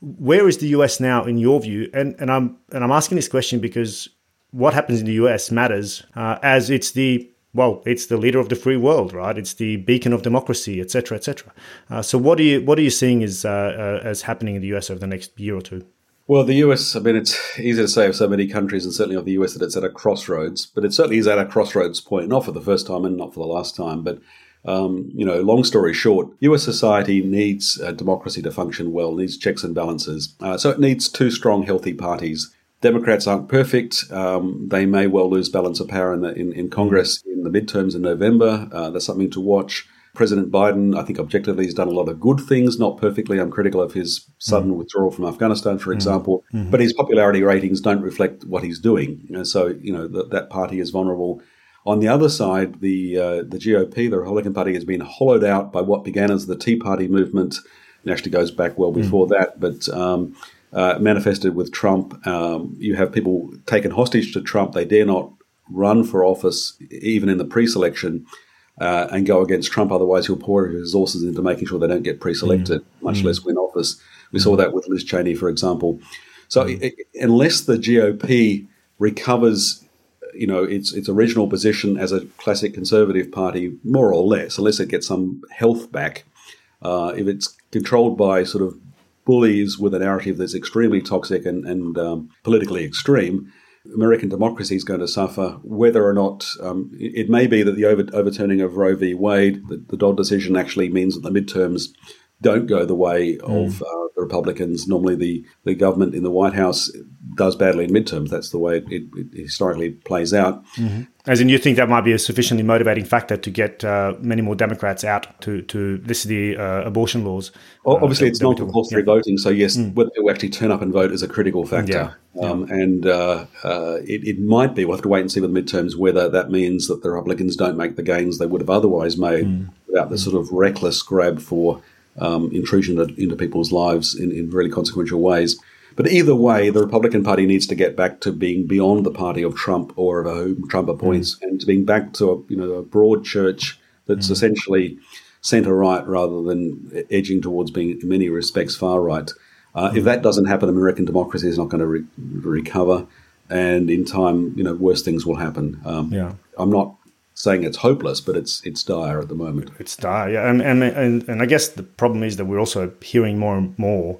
where is the US now in your view? And and I'm and I'm asking this question because what happens in the US matters uh, as it's the well, it's the leader of the free world, right? It's the beacon of democracy, etc., etc. Uh, so, what are you what are you seeing as uh, uh, as happening in the US over the next year or two? Well, the US, I mean, it's easy to say of so many countries, and certainly of the US, that it's at a crossroads, but it certainly is at a crossroads point, not for the first time and not for the last time. But, um, you know, long story short, US society needs uh, democracy to function well, needs checks and balances. Uh, so it needs two strong, healthy parties. Democrats aren't perfect. Um, they may well lose balance of power in, the, in, in Congress in the midterms in November. Uh, that's something to watch. President Biden, I think objectively, has done a lot of good things, not perfectly. I'm critical of his sudden mm. withdrawal from Afghanistan, for mm. example, mm. but his popularity ratings don't reflect what he's doing. And so, you know, that, that party is vulnerable. On the other side, the uh, the GOP, the Republican Party, has been hollowed out by what began as the Tea Party movement. It actually goes back well mm. before that, but um, uh, manifested with Trump. Um, you have people taken hostage to Trump. They dare not run for office, even in the pre-selection uh, and go against Trump. Otherwise, he'll pour his resources into making sure they don't get pre-selected, mm. much mm. less win office. We mm. saw that with Liz Cheney, for example. So, mm. it, unless the GOP recovers, you know, its its original position as a classic conservative party, more or less, unless it gets some health back, uh, if it's controlled by sort of bullies with a narrative that's extremely toxic and, and um, politically extreme, American democracy is going to suffer, whether or not um, it, may be that the over, overturning of Roe v. Wade, the, the, Dobbs decision actually means that the midterms don't go the way mm. of uh, the Republicans. Normally, the, the government in the White House does badly in midterms. That's the way it, it, it historically plays out. Mm-hmm. As in, you think that might be a sufficiently motivating factor to get uh, many more Democrats out to to this the uh, abortion laws. Well, uh, obviously, it's not compulsory yeah. voting, so yes, mm. whether people actually turn up and vote is a critical factor. Yeah. Um, yeah. And uh, uh, it, it, might be. We'll have to wait and see with the midterms whether that means that the Republicans don't make the gains they would have otherwise made mm. without the mm. sort of reckless grab for um, intrusion into people's lives in, in really consequential ways. But either way, the Republican Party needs to get back to being beyond the party of Trump or of whom Trump appoints, mm. and to being back to a you know a broad church that's mm. essentially centre right rather than edging towards being, in many respects, far right. Uh, mm. If that doesn't happen, American democracy is not going to re- recover, and in time, you know, worse things will happen. Um, yeah. I'm not saying it's hopeless, but it's it's dire at the moment. It's dire, yeah, and and and, and I guess the problem is that we're also hearing more and more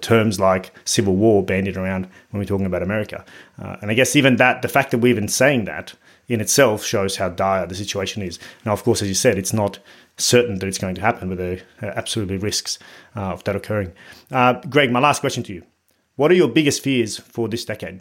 terms like civil war bandied around when we're talking about America, uh, and I guess even that the fact that we're even saying that in itself shows how dire the situation is. Now, of course, as you said, it's not certain that it's going to happen, but there are absolutely risks uh, of that occurring. Uh, Greg, my last question to you: What are your biggest fears for this decade?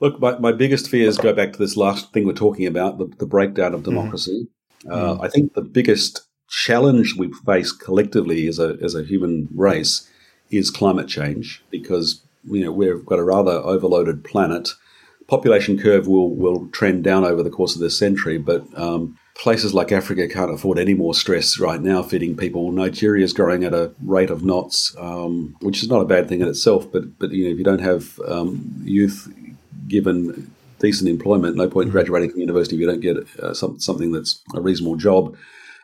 Look, my, my biggest fears go back to this last thing we're talking about the, the breakdown of mm-hmm. democracy. Mm-hmm. Uh, mm. I think the biggest challenge we face collectively as a, as a human race is climate change because you know we've got a rather overloaded planet. Population curve will will trend down over the course of this century, but um, places like Africa can't afford any more stress right now feeding people. Nigeria is growing at a rate of knots, um, which is not a bad thing in itself. But but you know if you don't have um, youth given decent employment, no point in graduating from university if you don't get uh, some, something that's a reasonable job.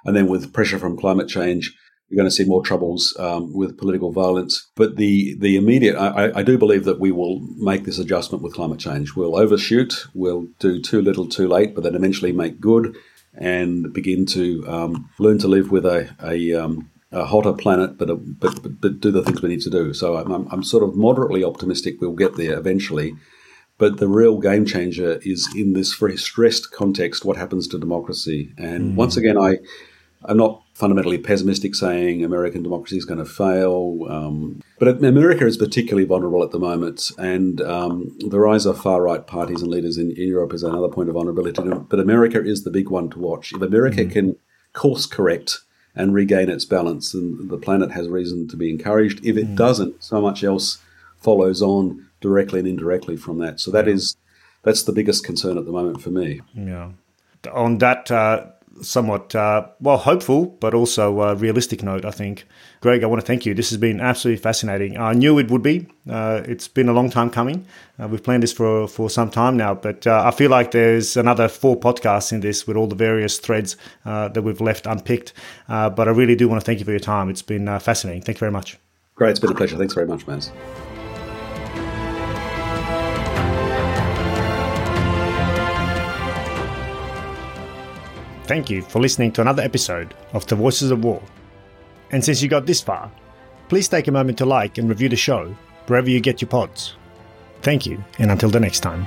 And then with pressure from climate change, you're going to see more troubles um, with political violence. But the the immediate, I, I, do believe that we will make this adjustment with climate change. We'll overshoot, we'll do too little, too late, but then eventually make good and begin to um, learn to live with a, a, um, a hotter planet, but, a, but, but, but do the things we need to do. So I'm, I'm sort of moderately optimistic we'll get there eventually. But the real game changer is in this very stressed context what happens to democracy. And mm. once again, I, I'm not fundamentally pessimistic saying American democracy is going to fail. Um, but America is particularly vulnerable at the moment. And um, the rise of far right parties and leaders in, in, Europe is another point of vulnerability. But America is the big one to watch. If America mm. can course correct and regain its balance, then the planet has reason to be encouraged. If it mm. doesn't, so much else follows on directly and indirectly from that. So that is that's the biggest concern at the moment for me. Yeah. On that uh, somewhat uh, well hopeful but also uh, realistic note, I think, Greg, I want to thank you. This has been absolutely fascinating. I knew it would be. Uh, it's been a long time coming. Uh, we've planned this for for some time now, but uh, I feel like there's another four podcasts in this with all the various threads that we've left unpicked. but I really do want to thank you for your time. It's been fascinating. Thank you very much. Great, it's been a pleasure. Thanks very much, Maz. Thank you for listening to another episode of The Voices of War. And since you got this far, please take a moment to like and review the show wherever you get your pods. Thank you, and until the next time.